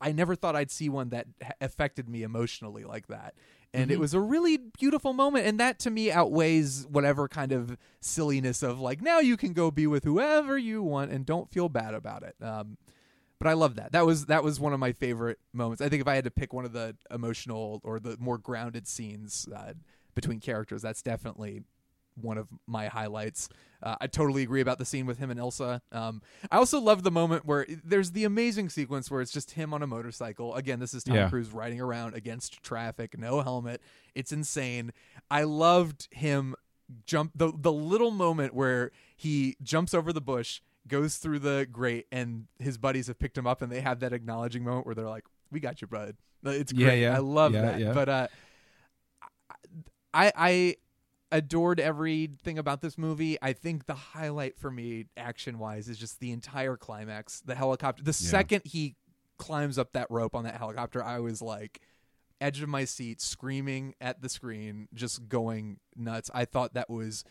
I never thought I'd see one that ha- affected me emotionally like that. And it was a really beautiful moment. And that to me outweighs whatever kind of silliness of like, now you can go be with whoever you want and don't feel bad about it. Um, but I love that. That was that was one of my favorite moments. I think if I had to pick one of the emotional or the more grounded scenes uh, between characters, that's definitely one of my highlights. Uh, I totally agree about the scene with him and Ilsa. Um, I also love the moment where there's the amazing sequence where it's just him on a motorcycle. Again, this is Tom Yeah. Cruise riding around against traffic, no helmet. It's insane. I loved him jump the the little moment where he jumps over the bush, goes through the grate, and his buddies have picked him up, and they have that acknowledging moment where they're like, "We got you, bud." It's great. yeah. I love Yeah, that. yeah. But uh, I I adored everything about this movie. I think the highlight for me, action wise, is just the entire climax. The helicopter. The second he climbs up that rope on that helicopter, I was like, edge of my seat, screaming at the screen, just going nuts. I thought that was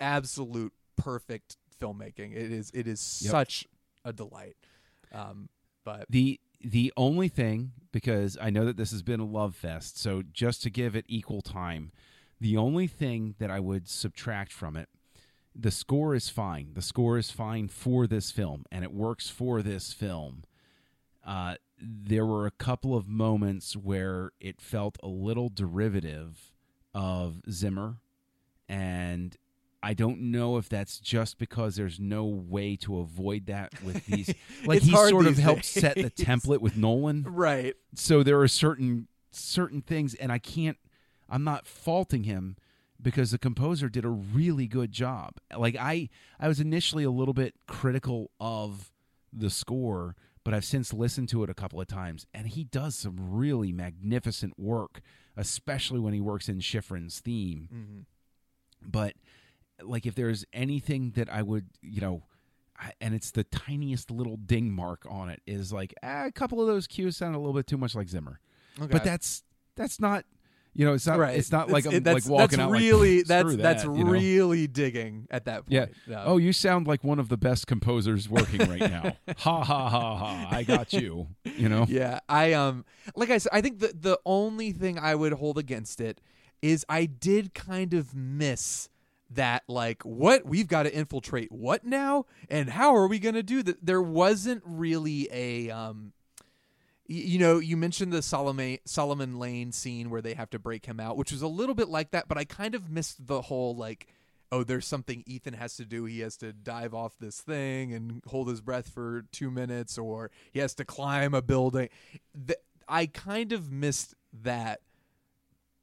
absolute perfect filmmaking. It is. It is Yep. such a delight. Um, but The the only thing because I know that this has been a love fest, so just to give it equal time, the only thing that I would subtract from it, the score is fine. The score is fine for this film, and it works for this film. Uh, there were a couple of moments where it felt a little derivative of Zimmer, and I don't know if that's just because there's no way to avoid that with these. Like he sort of helped set the template with Nolan, right. so there are certain certain things, and I can't. I'm not faulting him because the composer did a really good job. Like I, I was initially a little bit critical of the score, but I've since listened to it a couple of times, and he does some really magnificent work, especially when he works in Schifrin's theme. Mm-hmm. But like, if there's anything that I would, you know. And it's the tiniest little ding mark on it is like ah, a couple of those cues sound a little bit too much like Zimmer Okay. but that's that's not you know it's not right. it's not like It's- I'm that's, like walking that's out really like, that's "Screw that's that," you know? really digging at that point. yeah No. oh you sound like one of the best composers working right now ha ha ha ha i got you you know yeah i um like i said i think the the only thing i would hold against it is i did kind of miss that like what we've got to infiltrate what now and how are we going to do that there wasn't really a um you know, you mentioned the Solomon Solomon Lane scene where they have to break him out, which was a little bit like that, but I kind of missed the whole like, oh, there's something Ethan has to do. He has to dive off this thing and hold his breath for two minutes, or he has to climb a building. I kind of missed that,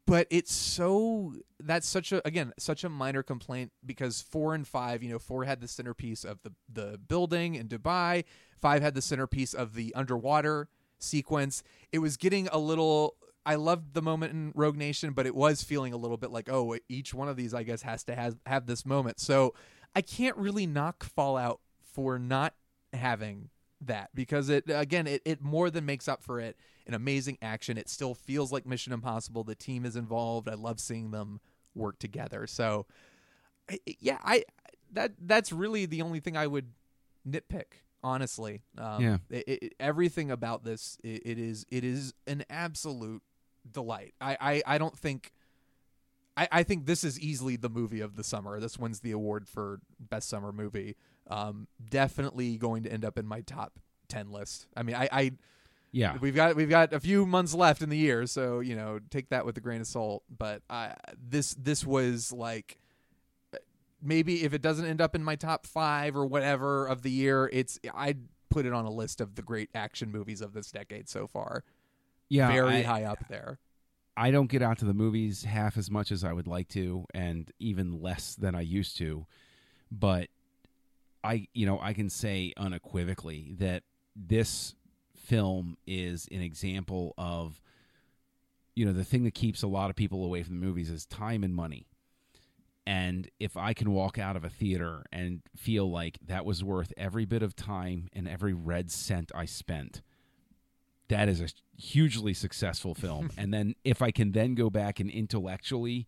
but it's so that's such a again such a minor complaint because four and five, you know, four had the centerpiece of the the building in Dubai, five had the centerpiece of the underwater sequence. It was getting a little. I loved the moment in Rogue Nation, but it was feeling a little bit like, oh, each one of these, I guess, has to have have this moment. So I can't really knock Fallout for not having that because it again it, it more than makes up for it in amazing action it still feels like mission impossible the team is involved i love seeing them work together so yeah i that that's really the only thing i would nitpick honestly um Yeah. it, it, everything about this it, it is it is an absolute delight I, I i don't think I, I think this is easily the movie of the summer. This wins the award for best summer movie. Um, definitely going to end up in my top ten list. I mean, I, I Yeah. we've got we've got a few months left in the year, so you know, take that with a grain of salt. But I this this was like maybe if it doesn't end up in my top five or whatever of the year, it's I'd put it on a list of the great action movies of this decade so far. Yeah. Very I- high up there. I don't get out to the movies half as much as I would like to, and even less than I used to. But I, you know, I can say unequivocally that this film is an example of, you know, the thing that keeps a lot of people away from the movies is time and money. And if I can walk out of a theater and feel like that was worth every bit of time and every red cent I spent, that is a hugely successful film. and then if I can then go back and intellectually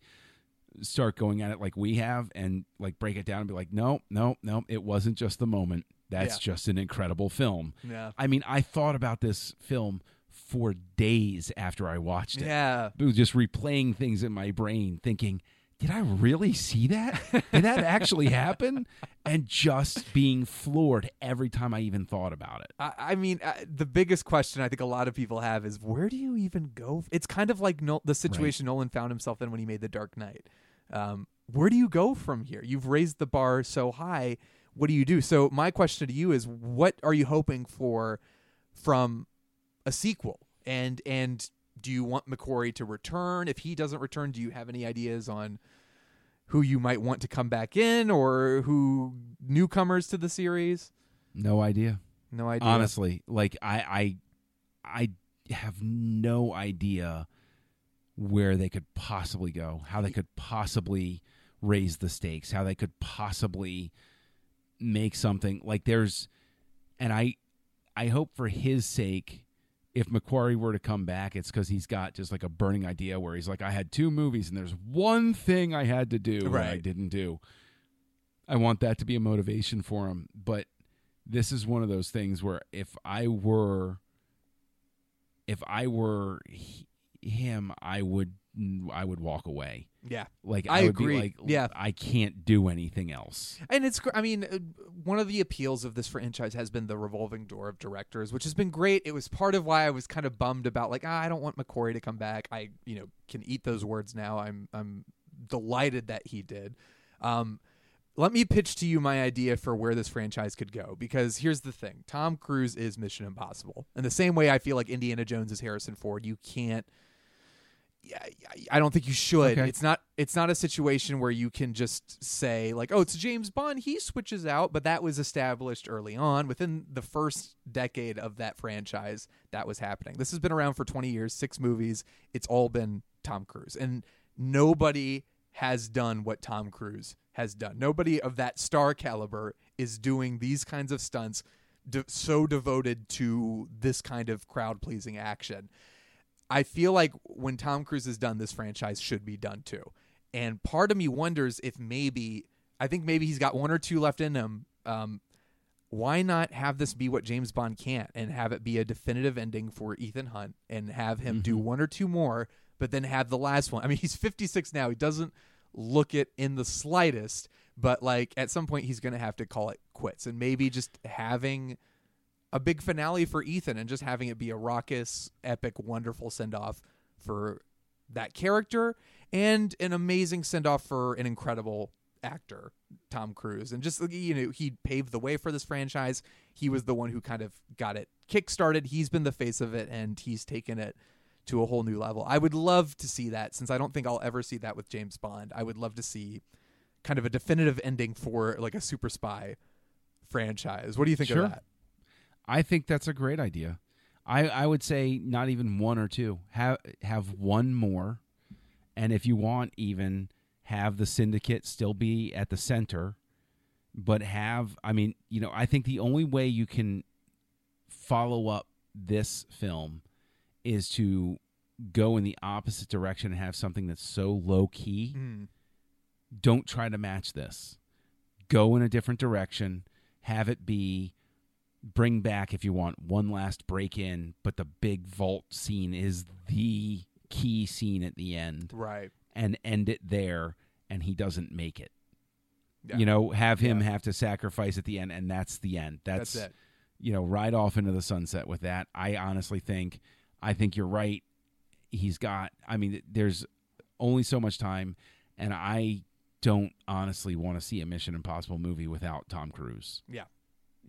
start going at it like we have and like break it down and be like, no, no, no, it wasn't just the moment. That's Yeah. just an incredible film. Yeah. I mean, I thought about this film for days after I watched it. Yeah. It was just replaying things in my brain, thinking, did I really see that? Did that actually happen? And just being floored every time I even thought about it. I, I mean, uh, the biggest question I think a lot of people have is where do you even go? It's kind of like Nol- the situation Nolan found himself in when he made The Dark Knight. Um, where do you go from here? You've raised the bar so high. What do you do? So my question to you is, what are you hoping for from a sequel? And and do you want McQuarrie to return? If he doesn't return, do you have any ideas on who you might want to come back in or who newcomers to the series? No idea. No idea. Honestly, like I, I, I have no idea where they could possibly go, how they could possibly raise the stakes, how they could possibly make something. Like there's, and I, I hope for his sake, if McQuarrie were to come back, it's because he's got just like a burning idea where he's like, I had two movies and there's one thing I had to do that I didn't do. I want that to be a motivation for him, but this is one of those things where if I were if I were him, I would I would walk away. Yeah. Like I would agree. Be like, Yeah. I can't do anything else. And it's, I mean, uh, one of the appeals of this franchise has been the revolving door of directors, which has been great. It was part of why I was kind of bummed about, like, ah, I don't want McQuarrie to come back. I, you know, can eat those words now. I'm, I'm delighted that he did. Um, let me pitch to you my idea for where this franchise could go because here's the thing Tom Cruise is Mission Impossible. In the same way I feel like Indiana Jones is Harrison Ford, you can't I don't think you should. Okay. It's not it's not a situation where you can just say like, "Oh, it's James Bond, he switches out," but that was established early on within the first decade of that franchise that was happening. This has been around for 20 years, 6 movies. It's all been Tom Cruise. And nobody has done what Tom Cruise has done. Nobody of that star caliber is doing these kinds of stunts de- so devoted to this kind of crowd pleasing action. I feel like when Tom Cruise is done, this franchise should be done too. And part of me wonders if maybe, I think maybe he's got one or two left in him. Um, why not have this be what James Bond can't and have it be a definitive ending for Ethan Hunt and have him do one or two more, but then have the last one? I mean, he's 56 now. He doesn't look it in the slightest, but like at some point he's going to have to call it quits and maybe just having a big finale for Ethan and just having it be a raucous, epic, wonderful send off for that character and an amazing send off for an incredible actor, Tom Cruise. And just, you know, he paved the way for this franchise. He was the one who kind of got it kick started. He's been the face of it and he's taken it to a whole new level. I would love to see that since I don't think I'll ever see that with James Bond. I would love to see kind of a definitive ending for like a super spy franchise. What do you think Sure. of that? I think that's a great idea. I, I would say not even one or two. Have have one more, and if you want, even have the syndicate still be at the center, but have I mean, you know, I think the only way you can follow up this film is to go in the opposite direction and have something that's so low key. Mm. Don't try to match this. Go in a different direction. Have it be bring back if you want one last break in, but the big vault scene is the key scene at the end. Right. and end it there, and he doesn't make it. Yeah. You know, have him Yeah. have to sacrifice at the end, and that's the end. That's, That's it. You know, ride off into the sunset with that. I honestly think, I think you're right. He's got. I mean, there's only so much time, and I don't honestly want to see a Mission Impossible movie without Tom Cruise. Yeah.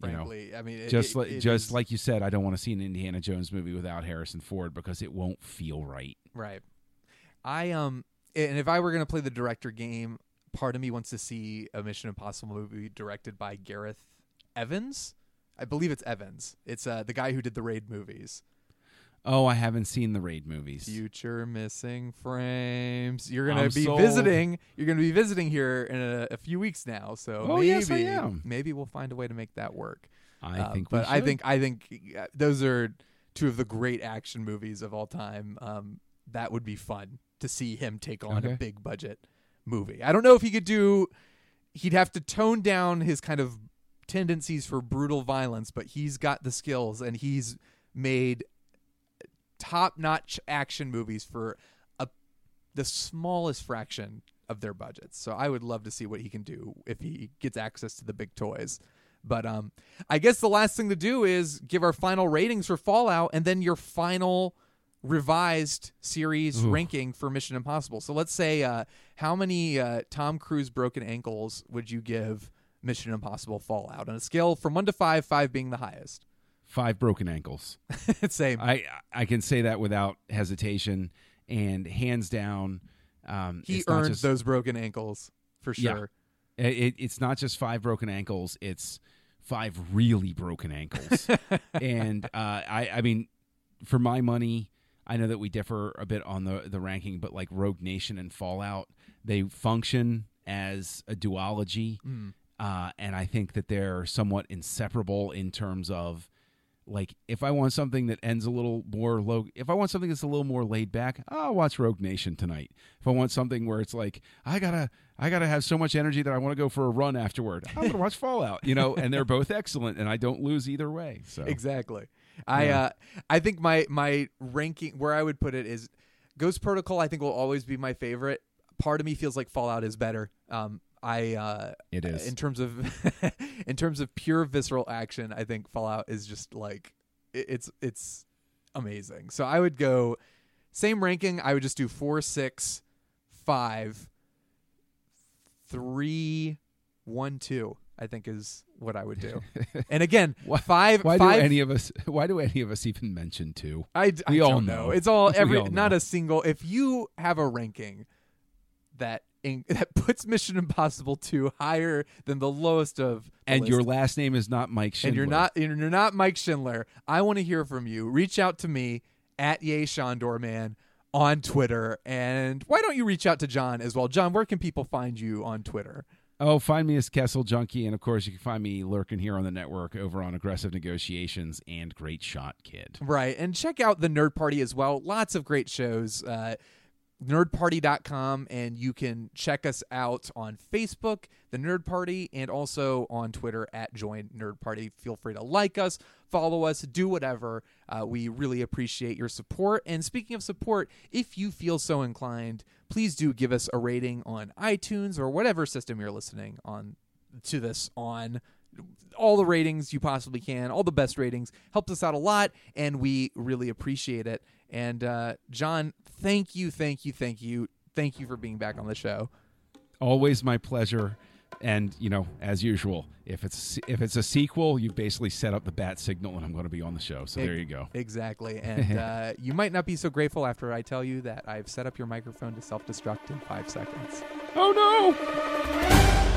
You know, I mean, it- just it- like it just is- like you said, I don't want to see an Indiana Jones movie without Harrison Ford because it won't feel right. Right. I um and if I were going to play the director game, part of me wants to see a Mission Impossible movie directed by Gareth Evans. I believe it's Evans. It's uh the guy who did the Raid movies. Oh, I haven't seen the Raid movies. Future missing frames. You're going to I'm be sold. visiting. You're going to be visiting here in a, a few weeks now. So Oh, maybe yes, I am. maybe we'll find a way to make that work. I Uh, think, but I think I think those are two of the great action movies of all time. Um, that would be fun to see him take on Okay. a big budget movie. I don't know if he could do. He'd have to tone down his kind of tendencies for brutal violence, but he's got the skills and he's made top-notch action movies for a the smallest fraction of their budgets. So I would love to see what he can do if he gets access to the big toys. But um I guess the last thing to do is give our final ratings for Fallout and then your final revised series Ooh. ranking for Mission Impossible. So let's say uh how many uh Tom Cruise broken ankles would you give Mission Impossible Fallout on a scale from 1 to 5, 5 being the highest. Five broken ankles. Same. I I can say that without hesitation and hands down. Um, he earned just- those broken ankles for sure. It, it, it's not just five broken ankles; it's five really broken ankles. and uh, I, I mean, for my money, I know that we differ a bit on the the ranking, but like Rogue Nation and Fallout, they function as a duology, Mm. uh, and I think that they're somewhat inseparable in terms of. Like if I want something that ends a little more low, if I want something that's a little more laid back, I'll watch Rogue Nation tonight. If I want something where it's like I gotta, I gotta have so much energy that I want to go for a run afterward, I'm gonna watch Fallout. You know, and they're both excellent, and I don't lose either way. So Exactly. I Yeah. uh I think my my ranking where I would put it is Ghost Protocol I think will always be my favorite. Part of me feels like Fallout is better. Um I uh It is. in terms of in terms of pure visceral action, I think Fallout is just like it, it's it's amazing. So I would go same ranking, I would just do four, six, five, three, one, two. I think is what I would do. and again, Why- five, why five do any of us? Why do any of us even mention two? I, I We don't all know. know. It's all every all not a single. If you have a ranking that in, that puts Mission Impossible 2 higher than the lowest of the And list, your last name is not Mike Schindler. and you're not and you're not Mike Schindler, I want to hear from you. Reach out to me at Yay Shondor Man on Twitter, and why don't you reach out to John as well? John, where can people find you on Twitter? Oh, find me as Kessel Junkie, and of course you can find me lurking here on the network over on Aggressive Negotiations and Great Shot Kid. Right. And check out the Nerd Party as well. Lots of great shows. Uh, nerdparty.com and you can check us out on Facebook, the Nerd Party, and also on Twitter at Join Nerd Party. Feel free to like us, follow us, do whatever. Uh, we really appreciate your support. And speaking of support, if you feel so inclined, please do give us a rating on iTunes or whatever system you're listening on to this on all the ratings you possibly can, all the best ratings. Helps us out a lot, and we really appreciate it. And uh, John, thank you, thank you, thank you, thank you for being back on the show. Always my pleasure. And you know, as usual, if it's if it's a sequel, you basically set up the bat signal, and I'm going to be on the show. So there you go. Exactly. And uh, you might not be so grateful after I tell you that I've set up your microphone to self destruct in five seconds. Oh no!